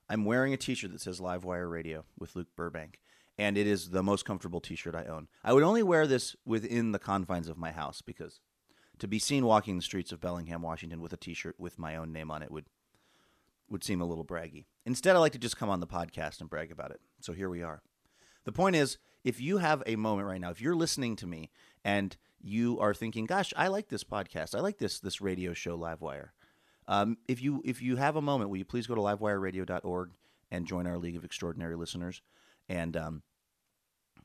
I'm wearing a t-shirt that says Livewire Radio with Luke Burbank. And it is the most comfortable t-shirt I own. I would only wear this within the confines of my house because to be seen walking the streets of Bellingham, Washington, with a T-shirt with my own name on it would would seem a little braggy. Instead, I like to just come on the podcast and brag about it. So here we are. The point is, if you have a moment right now, if you're listening to me and you are thinking, "Gosh, I like this podcast. I like this this radio show, Livewire." Um, if you if you have a moment, will you please go to livewireradio.org and join our League of Extraordinary Listeners, and um,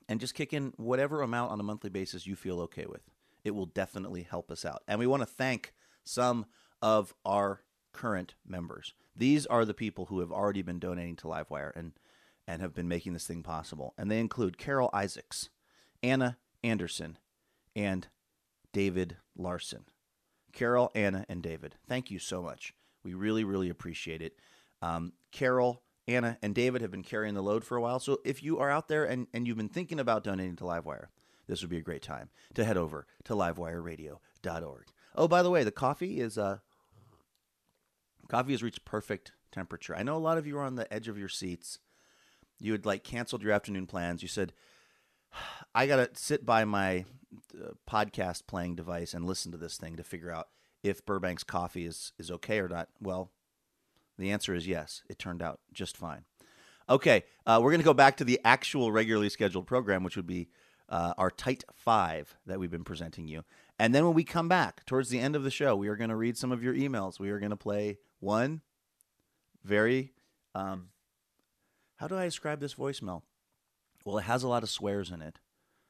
and just kick in whatever amount on a monthly basis you feel okay with it will definitely help us out. And we want to thank some of our current members. These are the people who have already been donating to Livewire and and have been making this thing possible. And they include Carol Isaacs, Anna Anderson, and David Larson. Carol, Anna, and David, thank you so much. We really, really appreciate it. Um, Carol, Anna, and David have been carrying the load for a while. So if you are out there and, and you've been thinking about donating to Livewire, this would be a great time to head over to livewireradio.org. Oh, by the way, the coffee is uh coffee has reached perfect temperature. I know a lot of you are on the edge of your seats. you had like canceled your afternoon plans. You said, [sighs] "I gotta sit by my uh, podcast playing device and listen to this thing to figure out if Burbank's coffee is is okay or not." Well, the answer is yes. It turned out just fine. Okay, uh, we're going to go back to the actual regularly scheduled program, which would be uh, our tight five that we've been presenting you. And then when we come back towards the end of the show, we are going to read some of your emails. We are going to play one very, um, how do I describe this voicemail? Well, it has a lot of swears in it.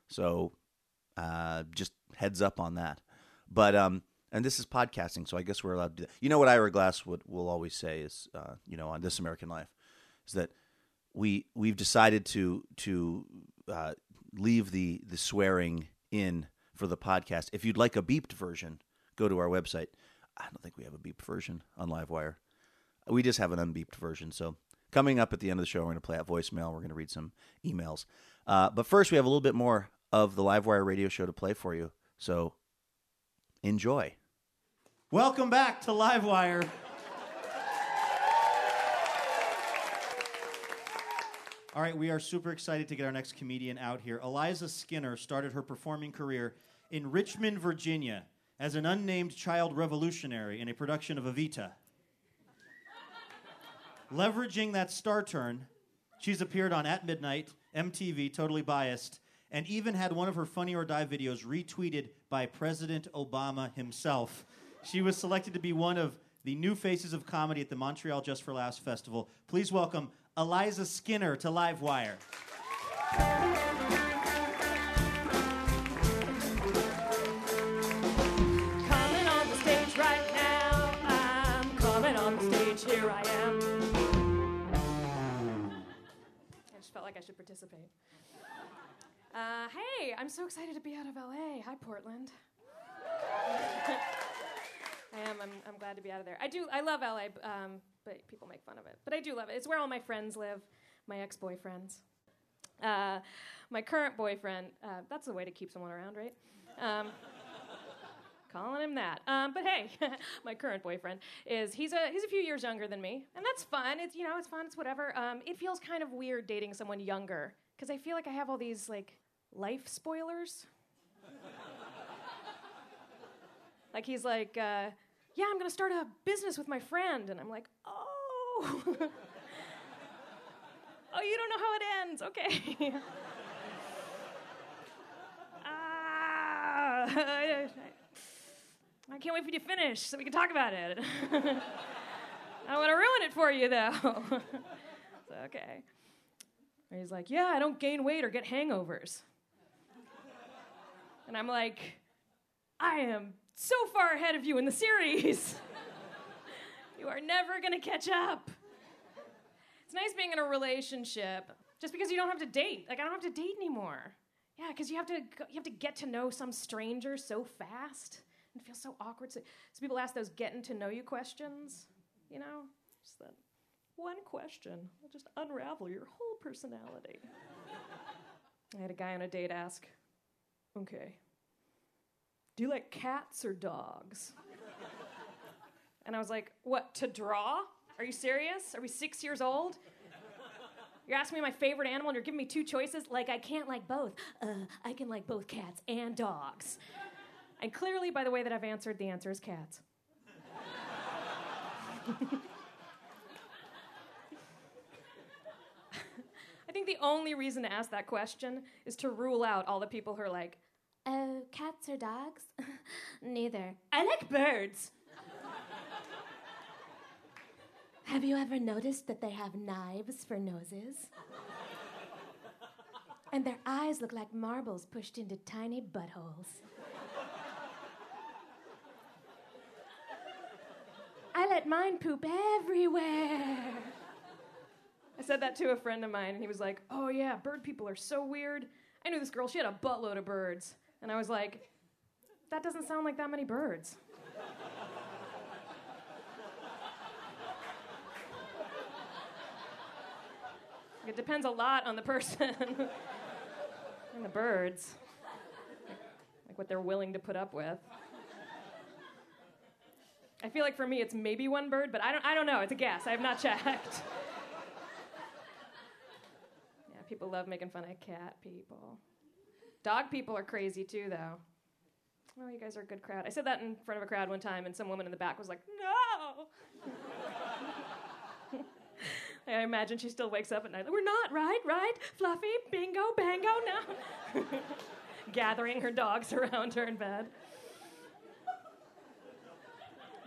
So uh, just heads up on that. But, um, and this is podcasting, so I guess we're allowed to do that. You know what Ira Glass would, will always say is, uh, you know, on This American Life, is that we we've decided to to uh, leave the the swearing in for the podcast. If you'd like a beeped version, go to our website. I don't think we have a beeped version on Livewire. We just have an unbeeped version. So coming up at the end of the show, we're going to play out voicemail. We're going to read some emails. Uh, but first, we have a little bit more of the Livewire radio show to play for you. So enjoy. Welcome back to Livewire. All right, we are super excited to get our next comedian out here. Eliza Skinner started her performing career in Richmond, Virginia, as an unnamed child revolutionary in a production of Evita. Leveraging that star turn, she's appeared on At Midnight, MTV, Totally Biased, and even had one of her Funny or Die videos retweeted by President Obama himself. She was selected to be one of the new faces of comedy at the Montreal Just for Laughs Festival. Please welcome Eliza Skinner to Livewire. Coming on the stage right now. I'm coming on the stage. Here I am. I just felt like I should participate. Uh, hey, I'm so excited to be out of LA. Hi, Portland. [laughs] I am. I'm, I'm glad to be out of there. I do. I love LA, um, but people make fun of it. But I do love it. It's where all my friends live, my ex-boyfriends. Uh, my current boyfriend. Uh, that's a way to keep someone around, right? Um, [laughs] calling him that. Um, but hey, [laughs] my current boyfriend is he's a he's a few years younger than me, and that's fun. It's you know it's fun. It's whatever. Um, it feels kind of weird dating someone younger because I feel like I have all these like life spoilers. [laughs] like he's like, uh, yeah, I'm gonna start a business with my friend, and I'm like, oh. [laughs] oh, you don't know how it ends. Okay. [laughs] ah. [laughs] I can't wait for you to finish so we can talk about it. I want to ruin it for you, though. so, okay. And he's like, Yeah, I don't gain weight or get hangovers. And I'm like, I am so far ahead of you in the series. [laughs] you are never going to catch up. It's nice being in a relationship just because you don't have to date. Like, I don't have to date anymore. Yeah, because you have to you have to get to know some stranger so fast and feel so awkward. So, so people ask those getting to know you questions, you know, just that one question will just unravel your whole personality. [laughs] I had a guy on a date ask, "Okay, do you like cats or dogs?" And I was like, "What to draw? Are you serious? Are we six years old?" You're asking me my favorite animal and you're giving me two choices? Like, I can't like both. Uh, I can like both cats and dogs. And clearly, by the way that I've answered, the answer is cats. [laughs] I think the only reason to ask that question is to rule out all the people who are like, oh, cats or dogs? [laughs] Neither. I like birds. Have you ever noticed that they have knives for noses? And their eyes look like marbles pushed into tiny buttholes. I let mine poop everywhere. I said that to a friend of mine, and he was like, Oh, yeah, bird people are so weird. I knew this girl, she had a buttload of birds. And I was like, That doesn't sound like that many birds. It depends a lot on the person [laughs] and the birds, like, like what they're willing to put up with. I feel like for me it's maybe one bird, but I don't, I don't know. It's a guess. I have not checked. [laughs] Yeah, people love making fun of cat people. Dog people are crazy too, though. Oh, you guys are a good crowd. I said that in front of a crowd one time, and some woman in the back was like, no! [laughs] I imagine she still wakes up at night. We're not, right? Right? Fluffy, bingo, bango, no. [laughs] Gathering her dogs [laughs] around her in bed.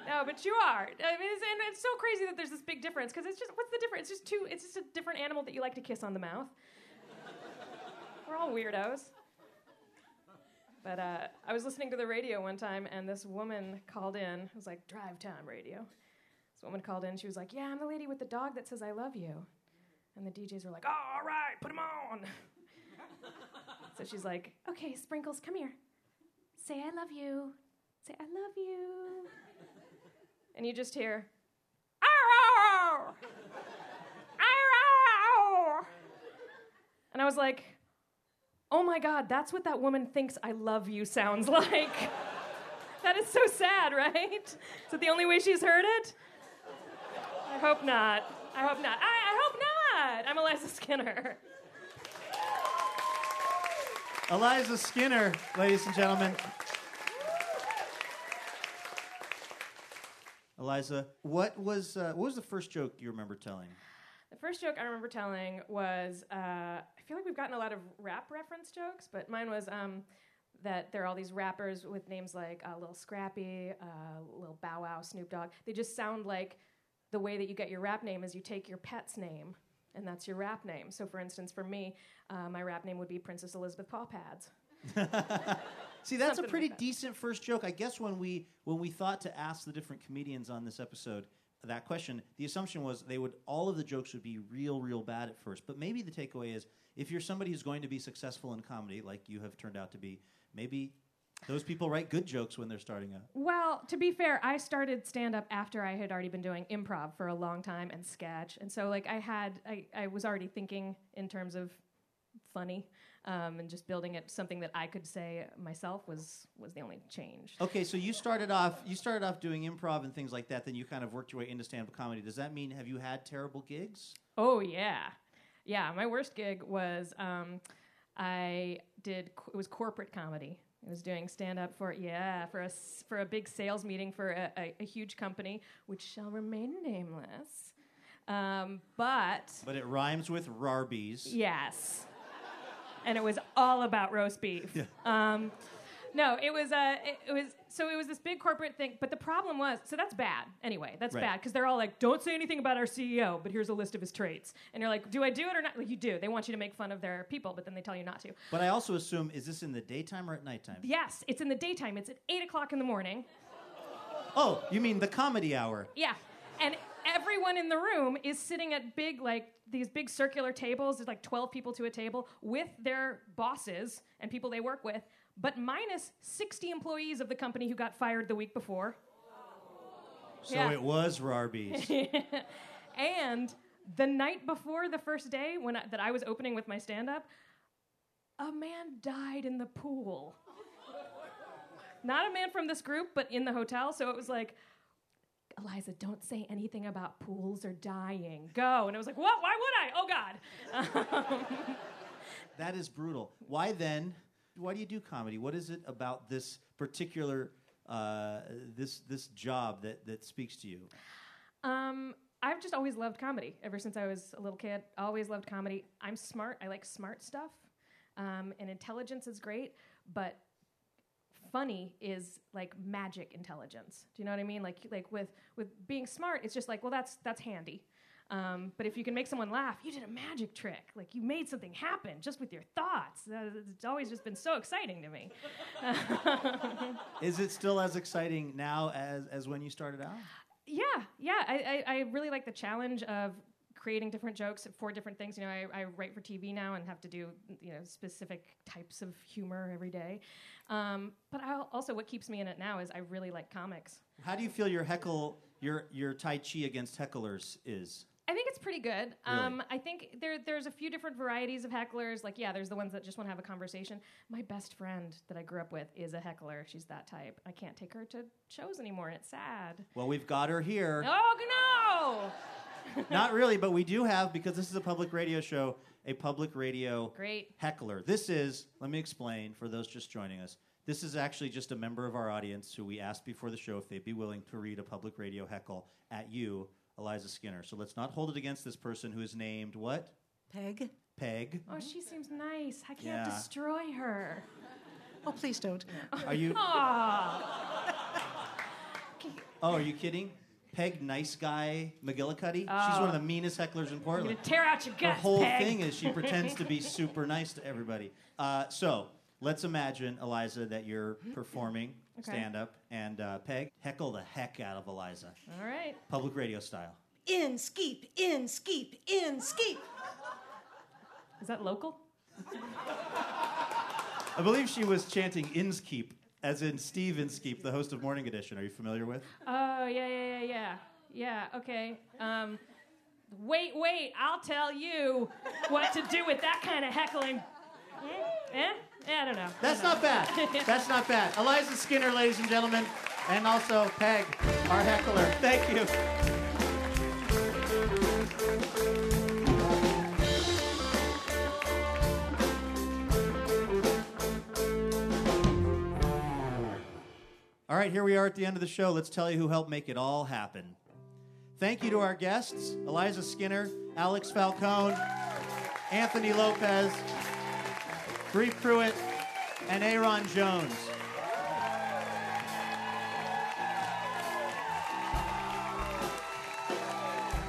No, but you are. I mean, it's, and it's so crazy that there's this big difference because it's just what's the difference? It's just two. It's just a different animal that you like to kiss on the mouth. We're all weirdos. But uh, I was listening to the radio one time, and this woman called in. It was like drive time radio. This woman called in. She was like, "Yeah, I'm the lady with the dog that says I love you." And the DJs were like, oh, "All right, put him on." [laughs] so she's like, "Okay, Sprinkles, come here. Say I love you. Say I love you." And you just hear, "Ow! Ow! And I was like, "Oh my God, that's what that woman thinks I love you sounds [laughs] like." that is so sad, right? Is it the only way she's heard it? I hope not. I hope not. I, I hope not. I'm Eliza Skinner. Eliza Skinner, ladies and gentlemen. Eliza, what was uh, what was the first joke you remember telling? The first joke I remember telling was uh, feel like we've gotten a lot of rap reference jokes, but mine was um, that there are all these rappers with names like uh, Lil Scrappy, uh, Lil Bow Wow, Snoop Dogg. They just sound like the way that you get your rap name is you take your pet's name, and that's your rap name. So, for instance, for me, uh, my rap name would be Princess Elizabeth Paw Pads. [laughs] See, that's Something a pretty like decent first joke. I guess when we when we thought to ask the different comedians on this episode that question, the assumption was they would all of the jokes would be real, real bad at first. But maybe the takeaway is if you're somebody who's going to be successful in comedy, like you have turned out to be, maybe those people write good jokes when they're starting out. Well, to be fair, I started stand up after I had already been doing improv for a long time and sketch. And so like I had I, I was already thinking in terms of funny um, and just building it something that I could say myself was was the only change. Okay, so you started off you started off doing improv and things like that. Then you kind of worked your way into stand-up comedy. Does that mean have you had terrible gigs? Oh yeah, yeah. My worst gig was um, I did it was corporate comedy. I was doing stand up for yeah for a s- for a big sales meeting for a, a, a huge company which shall remain nameless. Um, but But it rhymes with Rarbies. Yes. And it was all about roast beef. Um, no, it was uh, it, it was so it was this big corporate thing. But the problem was, so that's bad anyway. That's Right. bad because they're all like, "Don't say anything about our CEO," but here's a list of his traits. And you're like, "Do I do it or not?" Like you do. They want you to make fun of their people, but then they tell you not to. But I also assume is this in the daytime or at nighttime? Yes, it's in the daytime. It's at eight o'clock in the morning. Oh, you mean the comedy hour? Yeah. And everyone in the room is sitting at big, like, these big circular tables. There's like 12 people to a table with their bosses and people they work with, but minus 60 employees of the company who got fired the week before. So Yeah. it was Rarbies. [laughs] and the night before the first day when I, that I was opening with my stand up, a man died in the pool. Not a man from this group, but in the hotel. So it was like, Eliza, don't say anything about pools or dying. Go. And I was like, what? Why would I? Oh, God. [laughs] that is brutal. Why then? Why do you do comedy? What is it about this particular uh, this this job that that speaks to you? Um, I've just always loved comedy ever since I was a little kid. Always loved comedy. I'm smart. I like smart stuff, um, and intelligence is great. But funny is like magic intelligence. Do you know what I mean? Like like with with being smart, it's just like well that's that's handy. Um, but if you can make someone laugh, you did a magic trick. Like you made something happen just with your thoughts. Uh, It's always just been so exciting to me. Is it still as exciting now as as when you started out? Yeah, yeah. I, I, I really like the challenge of creating different jokes for different things. You know, I, I write for TV now and have to do you know specific types of humor every day. Um, but I, also, what keeps me in it now is I really like comics. How do you feel your heckle your your tai chi against hecklers is? I think it's pretty good. Um, I think there there's a few different varieties of hecklers. Like, yeah, there's the ones that just want to have a conversation. My best friend that I grew up with is a heckler. She's that type. I can't take her to shows anymore, and it's sad. Well, we've got her here. Oh no! [laughs] Not really, but we do have because this is a public radio show. A public radio Great. heckler. This is. Let me explain for those just joining us. This is actually just a member of our audience who we asked before the show if they'd be willing to read a public radio heckle at you, Eliza Skinner. So let's not hold it against this person who is named what? Peg. Peg. Oh, she seems nice. I can't Yeah. destroy her. Oh, please don't. Are you? [laughs] Aw. Oh, are you kidding? Peg, nice guy, McGillicuddy. She's one of Oh. the meanest hecklers in I'm Portland. gonna tear out your Her guts, whole Peg. thing is she pretends to be [laughs] super nice to everybody. Uh, so let's imagine, Eliza, that you're performing Okay. stand up, and uh, Peg, heckle the heck out of Eliza, All right. public radio style. In skeep, in skeep, in skeep. Is that local? I believe she was chanting Inskeep, as in Steve Inskeep, the host of Morning Edition. Are you familiar with? Oh yeah, yeah, yeah, yeah, yeah. Okay. Um, wait, wait. I'll tell you what to do with that kind of heckling. Eh? Eh? Eh, I don't know. That's not bad. [laughs] That's not bad. Eliza Skinner, ladies and gentlemen, and also Peg, our heckler. Thank you. All right, here we are at the end of the show. Let's tell you who helped make it all happen. Thank you to our guests Eliza Skinner, Alex Falcone, Anthony Lopez, Bree Pruitt, and Aaron Jones.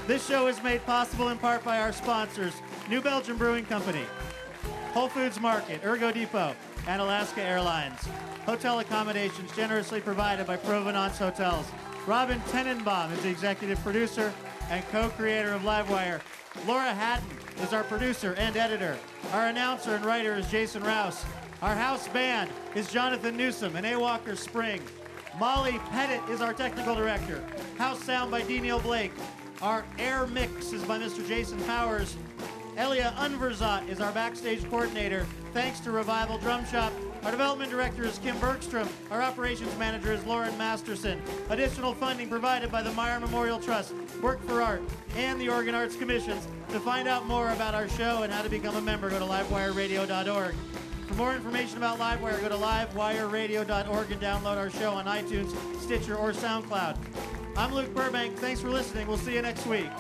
This show is made possible in part by our sponsors New Belgium Brewing Company, Whole Foods Market, Ergo Depot, and Alaska Airlines. Hotel accommodations generously provided by Provenance Hotels. Robin Tenenbaum is the executive producer and co creator of Livewire. Laura Hatton is our producer and editor. Our announcer and writer is Jason Rouse. Our house band is Jonathan Newsom and A. Walker Spring. Molly Pettit is our technical director. House sound by D. Neil Blake. Our air mix is by Mr. Jason Powers. Elia Unverzat is our backstage coordinator. Thanks to Revival Drum Shop. Our development director is Kim Bergstrom. Our operations manager is Lauren Masterson. Additional funding provided by the Meyer Memorial Trust, Work for Art, and the Oregon Arts Commissions. To find out more about our show and how to become a member, go to livewireradio.org. For more information about Livewire, go to livewireradio.org and download our show on iTunes, Stitcher, or SoundCloud. I'm Luke Burbank. Thanks for listening. We'll see you next week.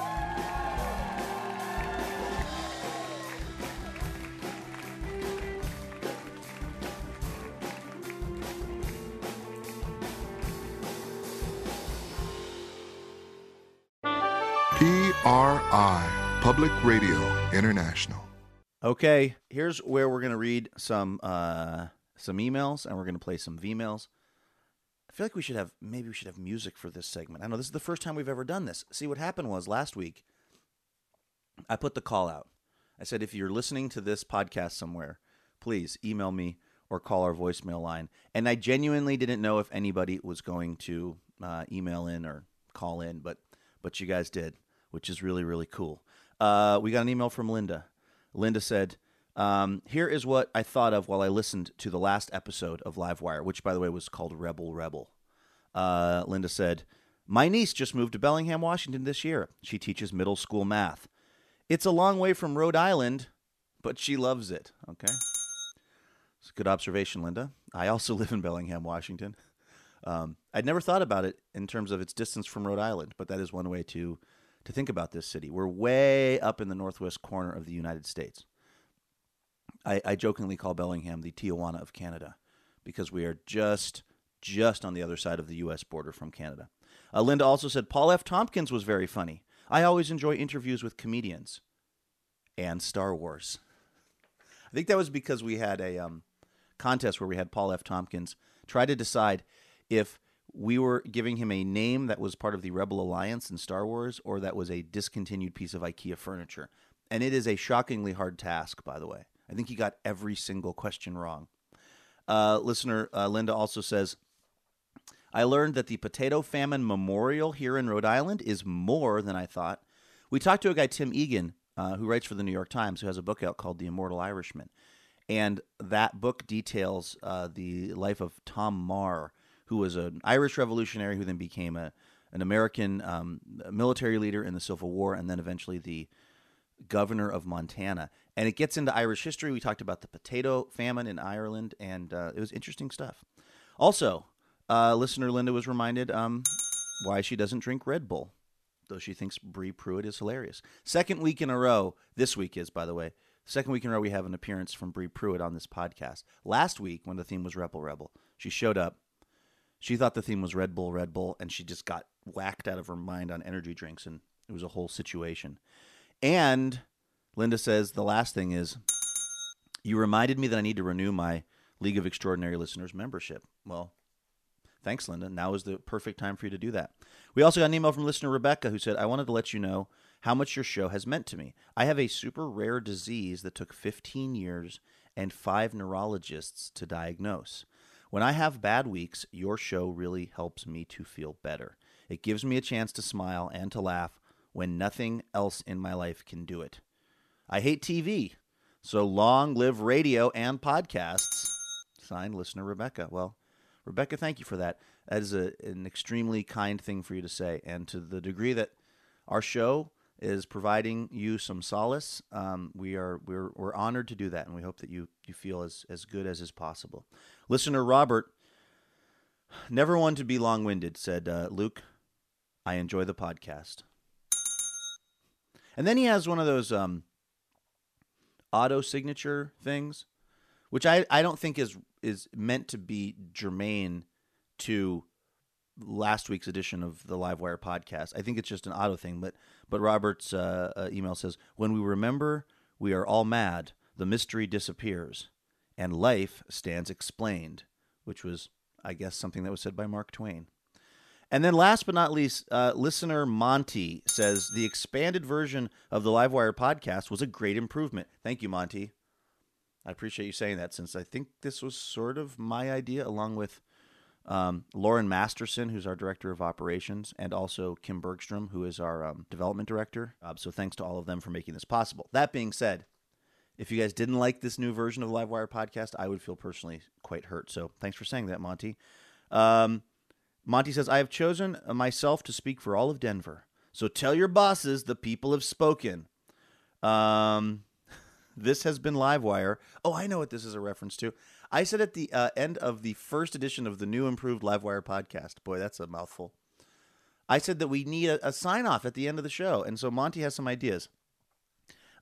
PRI, Public Radio International. Okay, here's where we're gonna read some uh, some emails and we're gonna play some V-mails. I feel like we should have maybe we should have music for this segment. I know this is the first time we've ever done this. See what happened was last week I put the call out. I said if you're listening to this podcast somewhere, please email me or call our voicemail line. And I genuinely didn't know if anybody was going to uh, email in or call in, but but you guys did, which is really really cool. Uh, we got an email from Linda. Linda said, um, "Here is what I thought of while I listened to the last episode of Livewire, which, by the way, was called Rebel Rebel." Uh, Linda said, "My niece just moved to Bellingham, Washington this year. She teaches middle school math. It's a long way from Rhode Island, but she loves it." Okay, it's a good observation, Linda. I also [laughs] live in Bellingham, Washington. Um, I'd never thought about it in terms of its distance from Rhode Island, but that is one way to to think about this city. We're way up in the northwest corner of the United States. I, I jokingly call Bellingham the Tijuana of Canada because we are just just on the other side of the U.S. border from Canada. Uh, Linda also said Paul F. Tompkins was very funny. I always enjoy interviews with comedians and Star Wars. I think that was because we had a um, contest where we had Paul F. Tompkins try to decide if we were giving him a name that was part of the Rebel Alliance in Star Wars or that was a discontinued piece of IKEA furniture. And it is a shockingly hard task, by the way. I think he got every single question wrong. Uh, listener uh, Linda also says, I learned that the Potato Famine Memorial here in Rhode Island is more than I thought. We talked to a guy, Tim Egan, uh, who writes for the New York Times, who has a book out called The Immortal Irishman. And that book details uh, the life of Tom Meagher, who was an Irish revolutionary who then became a, an American um, military leader in the Civil War, and then eventually the governor of Montana. And it gets into Irish history. We talked about the potato famine in Ireland, and uh, it was interesting stuff. Also, uh, listener Linda was reminded um, why she doesn't drink Red Bull, though she thinks Bree Pruitt is hilarious. Second week in a row, this week is, by the way, second week in a row we have an appearance from Bree Pruitt on this podcast. Last week, when the theme was Rebel Rebel, she showed up. She thought the theme was Red Bull, Red Bull, and she just got whacked out of her mind on energy drinks, and it was a whole situation. And Linda says the last thing is you reminded me that I need to renew my League of Extraordinary Listeners membership. Well, thanks, Linda. Now is the perfect time for you to do that. We also got an email from listener Rebecca who said, I wanted to let you know how much your show has meant to me. I have a super rare disease that took 15 years and five neurologists to diagnose. When I have bad weeks, your show really helps me to feel better. It gives me a chance to smile and to laugh when nothing else in my life can do it. I hate TV, so long live radio and podcasts. Signed, listener Rebecca. Well, Rebecca, thank you for that. That is a, an extremely kind thing for you to say. And to the degree that our show is providing you some solace, um, we are we're, we're honored to do that, and we hope that you you feel as as good as is possible. Listener Robert, never one to be long winded, said uh, Luke. I enjoy the podcast. And then he has one of those um, auto signature things, which I, I don't think is is meant to be germane to last week's edition of the Livewire podcast. I think it's just an auto thing. But but Robert's uh, uh, email says, "When we remember, we are all mad. The mystery disappears, and life stands explained," which was, I guess, something that was said by Mark Twain. And then, last but not least, uh, listener Monty says the expanded version of the Livewire podcast was a great improvement. Thank you, Monty. I appreciate you saying that since I think this was sort of my idea, along with um, Lauren Masterson, who's our director of operations, and also Kim Bergstrom, who is our um, development director. Uh, so, thanks to all of them for making this possible. That being said, if you guys didn't like this new version of Livewire podcast, I would feel personally quite hurt. So, thanks for saying that, Monty. Um, Monty says, I have chosen myself to speak for all of Denver. So tell your bosses the people have spoken. Um, [laughs] this has been Livewire. Oh, I know what this is a reference to. I said at the uh, end of the first edition of the new improved Livewire podcast. Boy, that's a mouthful. I said that we need a, a sign off at the end of the show. And so Monty has some ideas.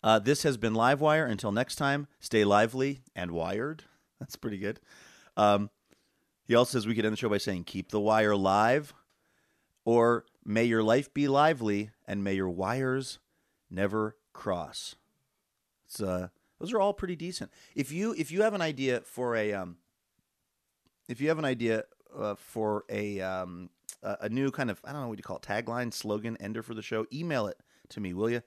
Uh, this has been Livewire. Until next time, stay lively and wired. [laughs] That's pretty good. Um, he also says we could end the show by saying, keep the wire live, or may your life be lively and may your wires never cross. It's, uh, those are all pretty decent. If you if you have an idea for a um, if you have an idea uh, for a um, a new kind of I don't know what you call it tagline slogan ender for the show, email it to me, will you?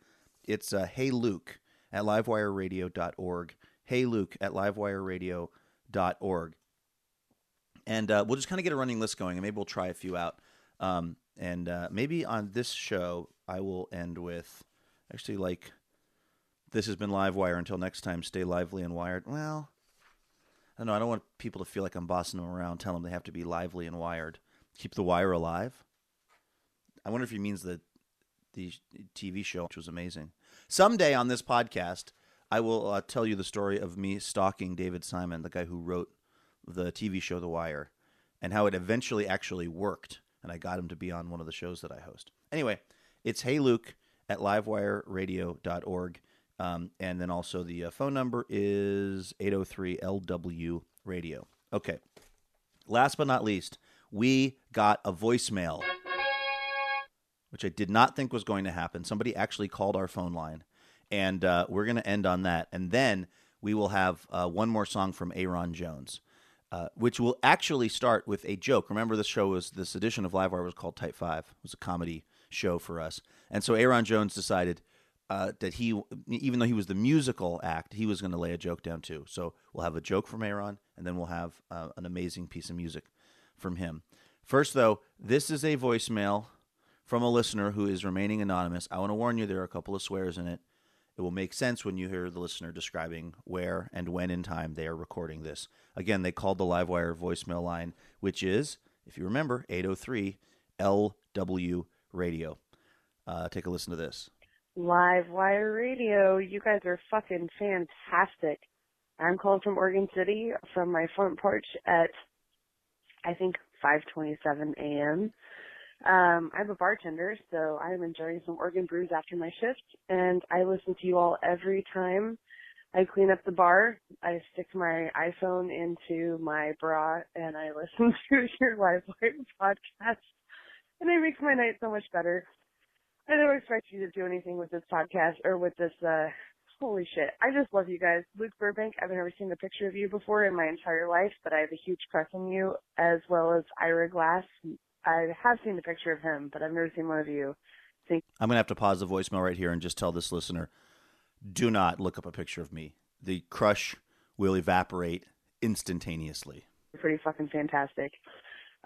It's uh, hey Luke at livewireradio.org. Hey Luke at livewireradio.org and uh, we'll just kind of get a running list going, and maybe we'll try a few out. Um, and uh, maybe on this show, I will end with actually like this has been Livewire. Until next time, stay lively and wired. Well, I don't know. I don't want people to feel like I'm bossing them around, telling them they have to be lively and wired. Keep the wire alive. I wonder if he means the the TV show, which was amazing. Someday on this podcast, I will uh, tell you the story of me stalking David Simon, the guy who wrote the TV show The Wire, and how it eventually actually worked. And I got him to be on one of the shows that I host. Anyway, it's Hey Luke at livewireradio.org. Um, and then also the uh, phone number is 803 LW radio. Okay. Last but not least, we got a voicemail, which I did not think was going to happen. Somebody actually called our phone line, and uh, we're going to end on that. And then we will have uh, one more song from Aaron Jones. Uh, which will actually start with a joke. Remember, this show was this edition of Livewire was called Tight Five. It was a comedy show for us, and so Aaron Jones decided uh, that he, even though he was the musical act, he was going to lay a joke down too. So we'll have a joke from Aaron, and then we'll have uh, an amazing piece of music from him. First, though, this is a voicemail from a listener who is remaining anonymous. I want to warn you, there are a couple of swears in it. It will make sense when you hear the listener describing where and when in time they are recording this. Again, they called the Livewire voicemail line, which is, if you remember, 803 LW Radio. Uh, take a listen to this. Live Wire Radio. You guys are fucking fantastic. I'm calling from Oregon City from my front porch at I think 5:27 a.m. Um, I'm a bartender, so I'm enjoying some Oregon brews after my shift, and I listen to you all every time I clean up the bar. I stick my iPhone into my bra and I [laughs] listen to your Live podcast, and it makes my night so much better. I don't expect you to do anything with this podcast or with this. uh Holy shit! I just love you guys, Luke Burbank. I've never seen a picture of you before in my entire life, but I have a huge crush on you, as well as Ira Glass. I have seen the picture of him, but I've never seen one of you. Thank I'm going to have to pause the voicemail right here and just tell this listener do not look up a picture of me. The crush will evaporate instantaneously. Pretty fucking fantastic.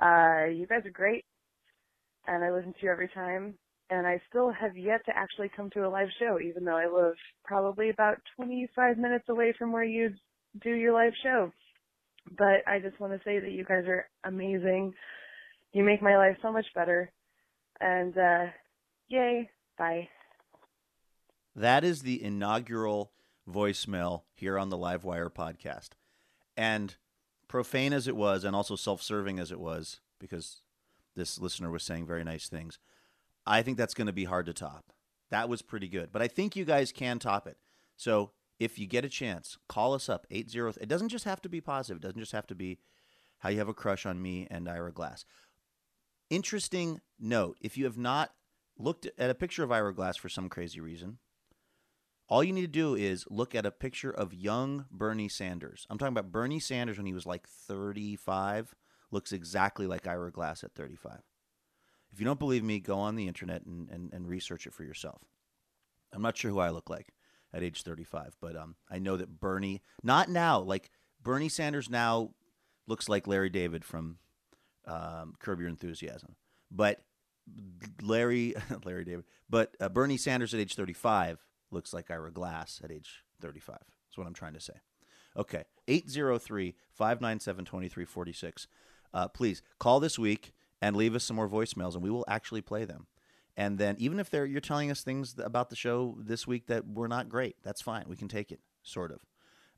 Uh, you guys are great, and I listen to you every time. And I still have yet to actually come to a live show, even though I live probably about 25 minutes away from where you do your live show. But I just want to say that you guys are amazing. You make my life so much better. And uh, yay, bye. That is the inaugural voicemail here on the Livewire podcast. And profane as it was, and also self serving as it was, because this listener was saying very nice things, I think that's going to be hard to top. That was pretty good. But I think you guys can top it. So if you get a chance, call us up 80. It doesn't just have to be positive, it doesn't just have to be how you have a crush on me and Ira Glass. Interesting note if you have not looked at a picture of Ira Glass for some crazy reason, all you need to do is look at a picture of young Bernie Sanders. I'm talking about Bernie Sanders when he was like 35, looks exactly like Ira Glass at 35. If you don't believe me, go on the internet and, and, and research it for yourself. I'm not sure who I look like at age 35, but um, I know that Bernie, not now, like Bernie Sanders now looks like Larry David from um, Curb Your Enthusiasm, but Larry, [laughs] Larry David, but uh, Bernie Sanders at age 35 looks like Ira Glass at age 35. That's what I'm trying to say. Okay, 803 597 2346. Uh, Please call this week and leave us some more voicemails, and we will actually play them. And then, even if they're, you're telling us things about the show this week that were not great, that's fine. We can take it, sort of.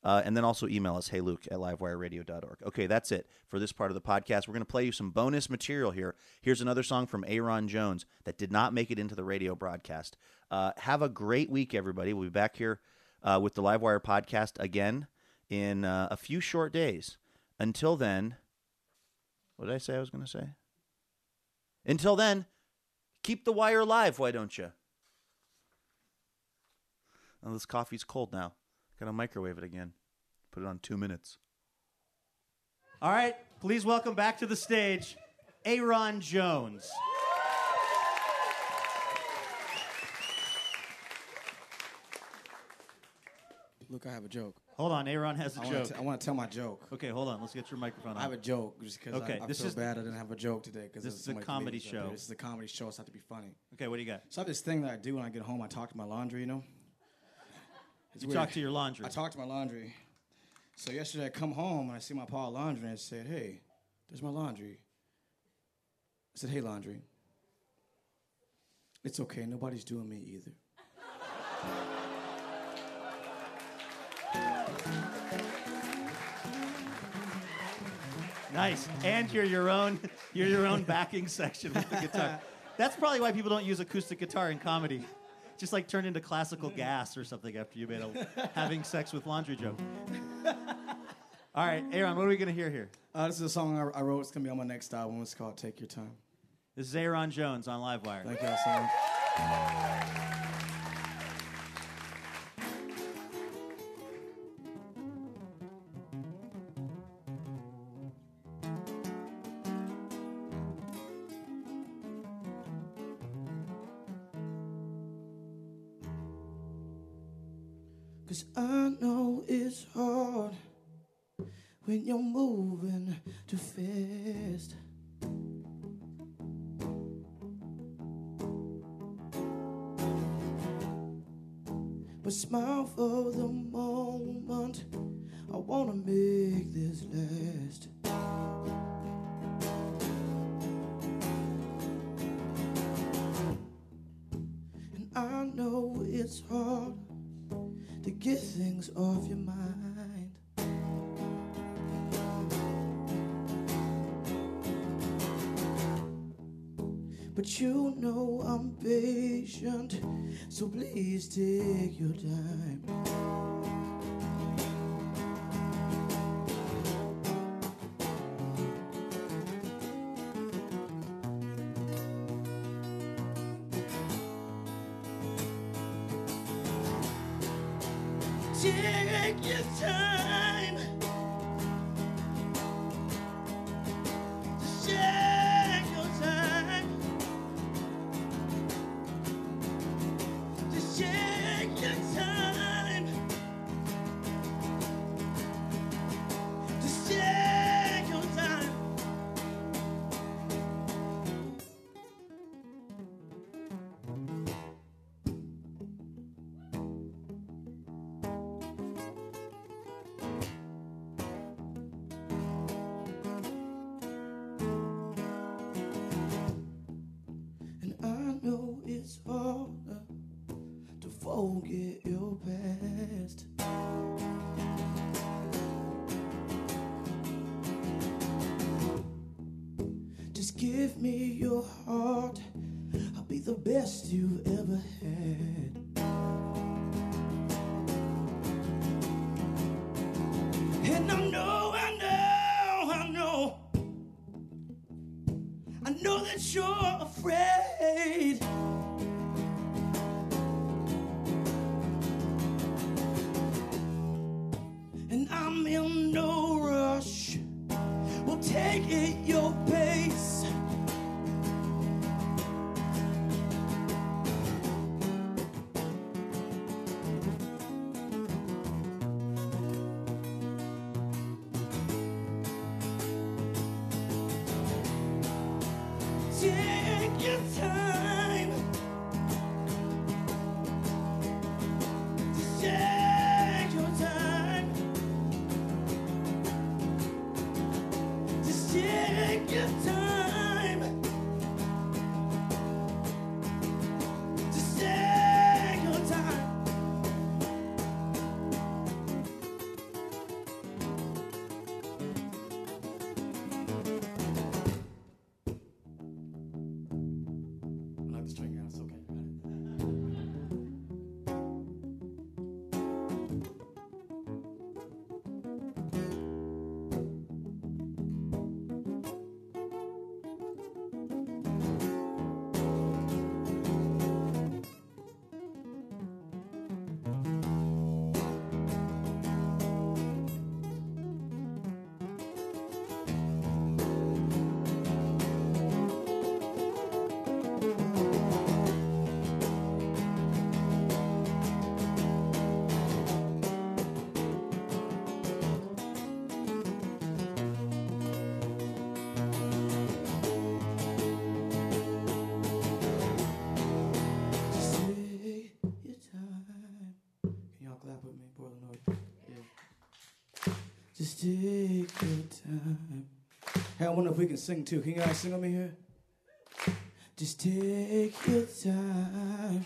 Uh, and then also email us, hey Luke at livewireradio.org. Okay, that's it for this part of the podcast. We're going to play you some bonus material here. Here's another song from Aaron Jones that did not make it into the radio broadcast. Uh, have a great week, everybody. We'll be back here uh, with the Livewire podcast again in uh, a few short days. Until then, what did I say I was going to say? Until then, keep the wire alive, why don't you? Oh, this coffee's cold now. Gotta microwave it again. Put it on two minutes. All right, please welcome back to the stage Aaron Jones. Look, I have a joke. Hold on, Aaron has a I wanna joke. t- I want to tell my joke. Okay, hold on. Let's get your microphone on. I have a joke just because Okay, I, I this feel is bad I didn't have a joke today. Cause this is a comedy comedians out there. show. This is a comedy show. So It's have to be funny. Okay, what do you got? So I have this thing that I do when I get home. I talk to my laundry. You know. It's You weird. talk to your laundry. I talk to my laundry. So yesterday I come home and I see my pile of laundry and I said, "Hey, there's my laundry." I said, "Hey, laundry. It's okay. Nobody's doing me either." Nice. And you're your own you're your own backing section with the guitar. [laughs] That's probably why people don't use acoustic guitar in comedy. Just like turn into classical gas or something after you made a [laughs] having sex with laundry joke. All right, Aaron, what are we gonna hear here? Uh, this is a song I, I wrote. It's gonna be on my next album. It's called "Take Your Time." This is Aaron Jones on Livewire. Thank you so much. Just me your heart, I'll be the best you've ever Just take your time. Hey, I wonder if we can sing too. Can you guys sing with me here? Just take your time.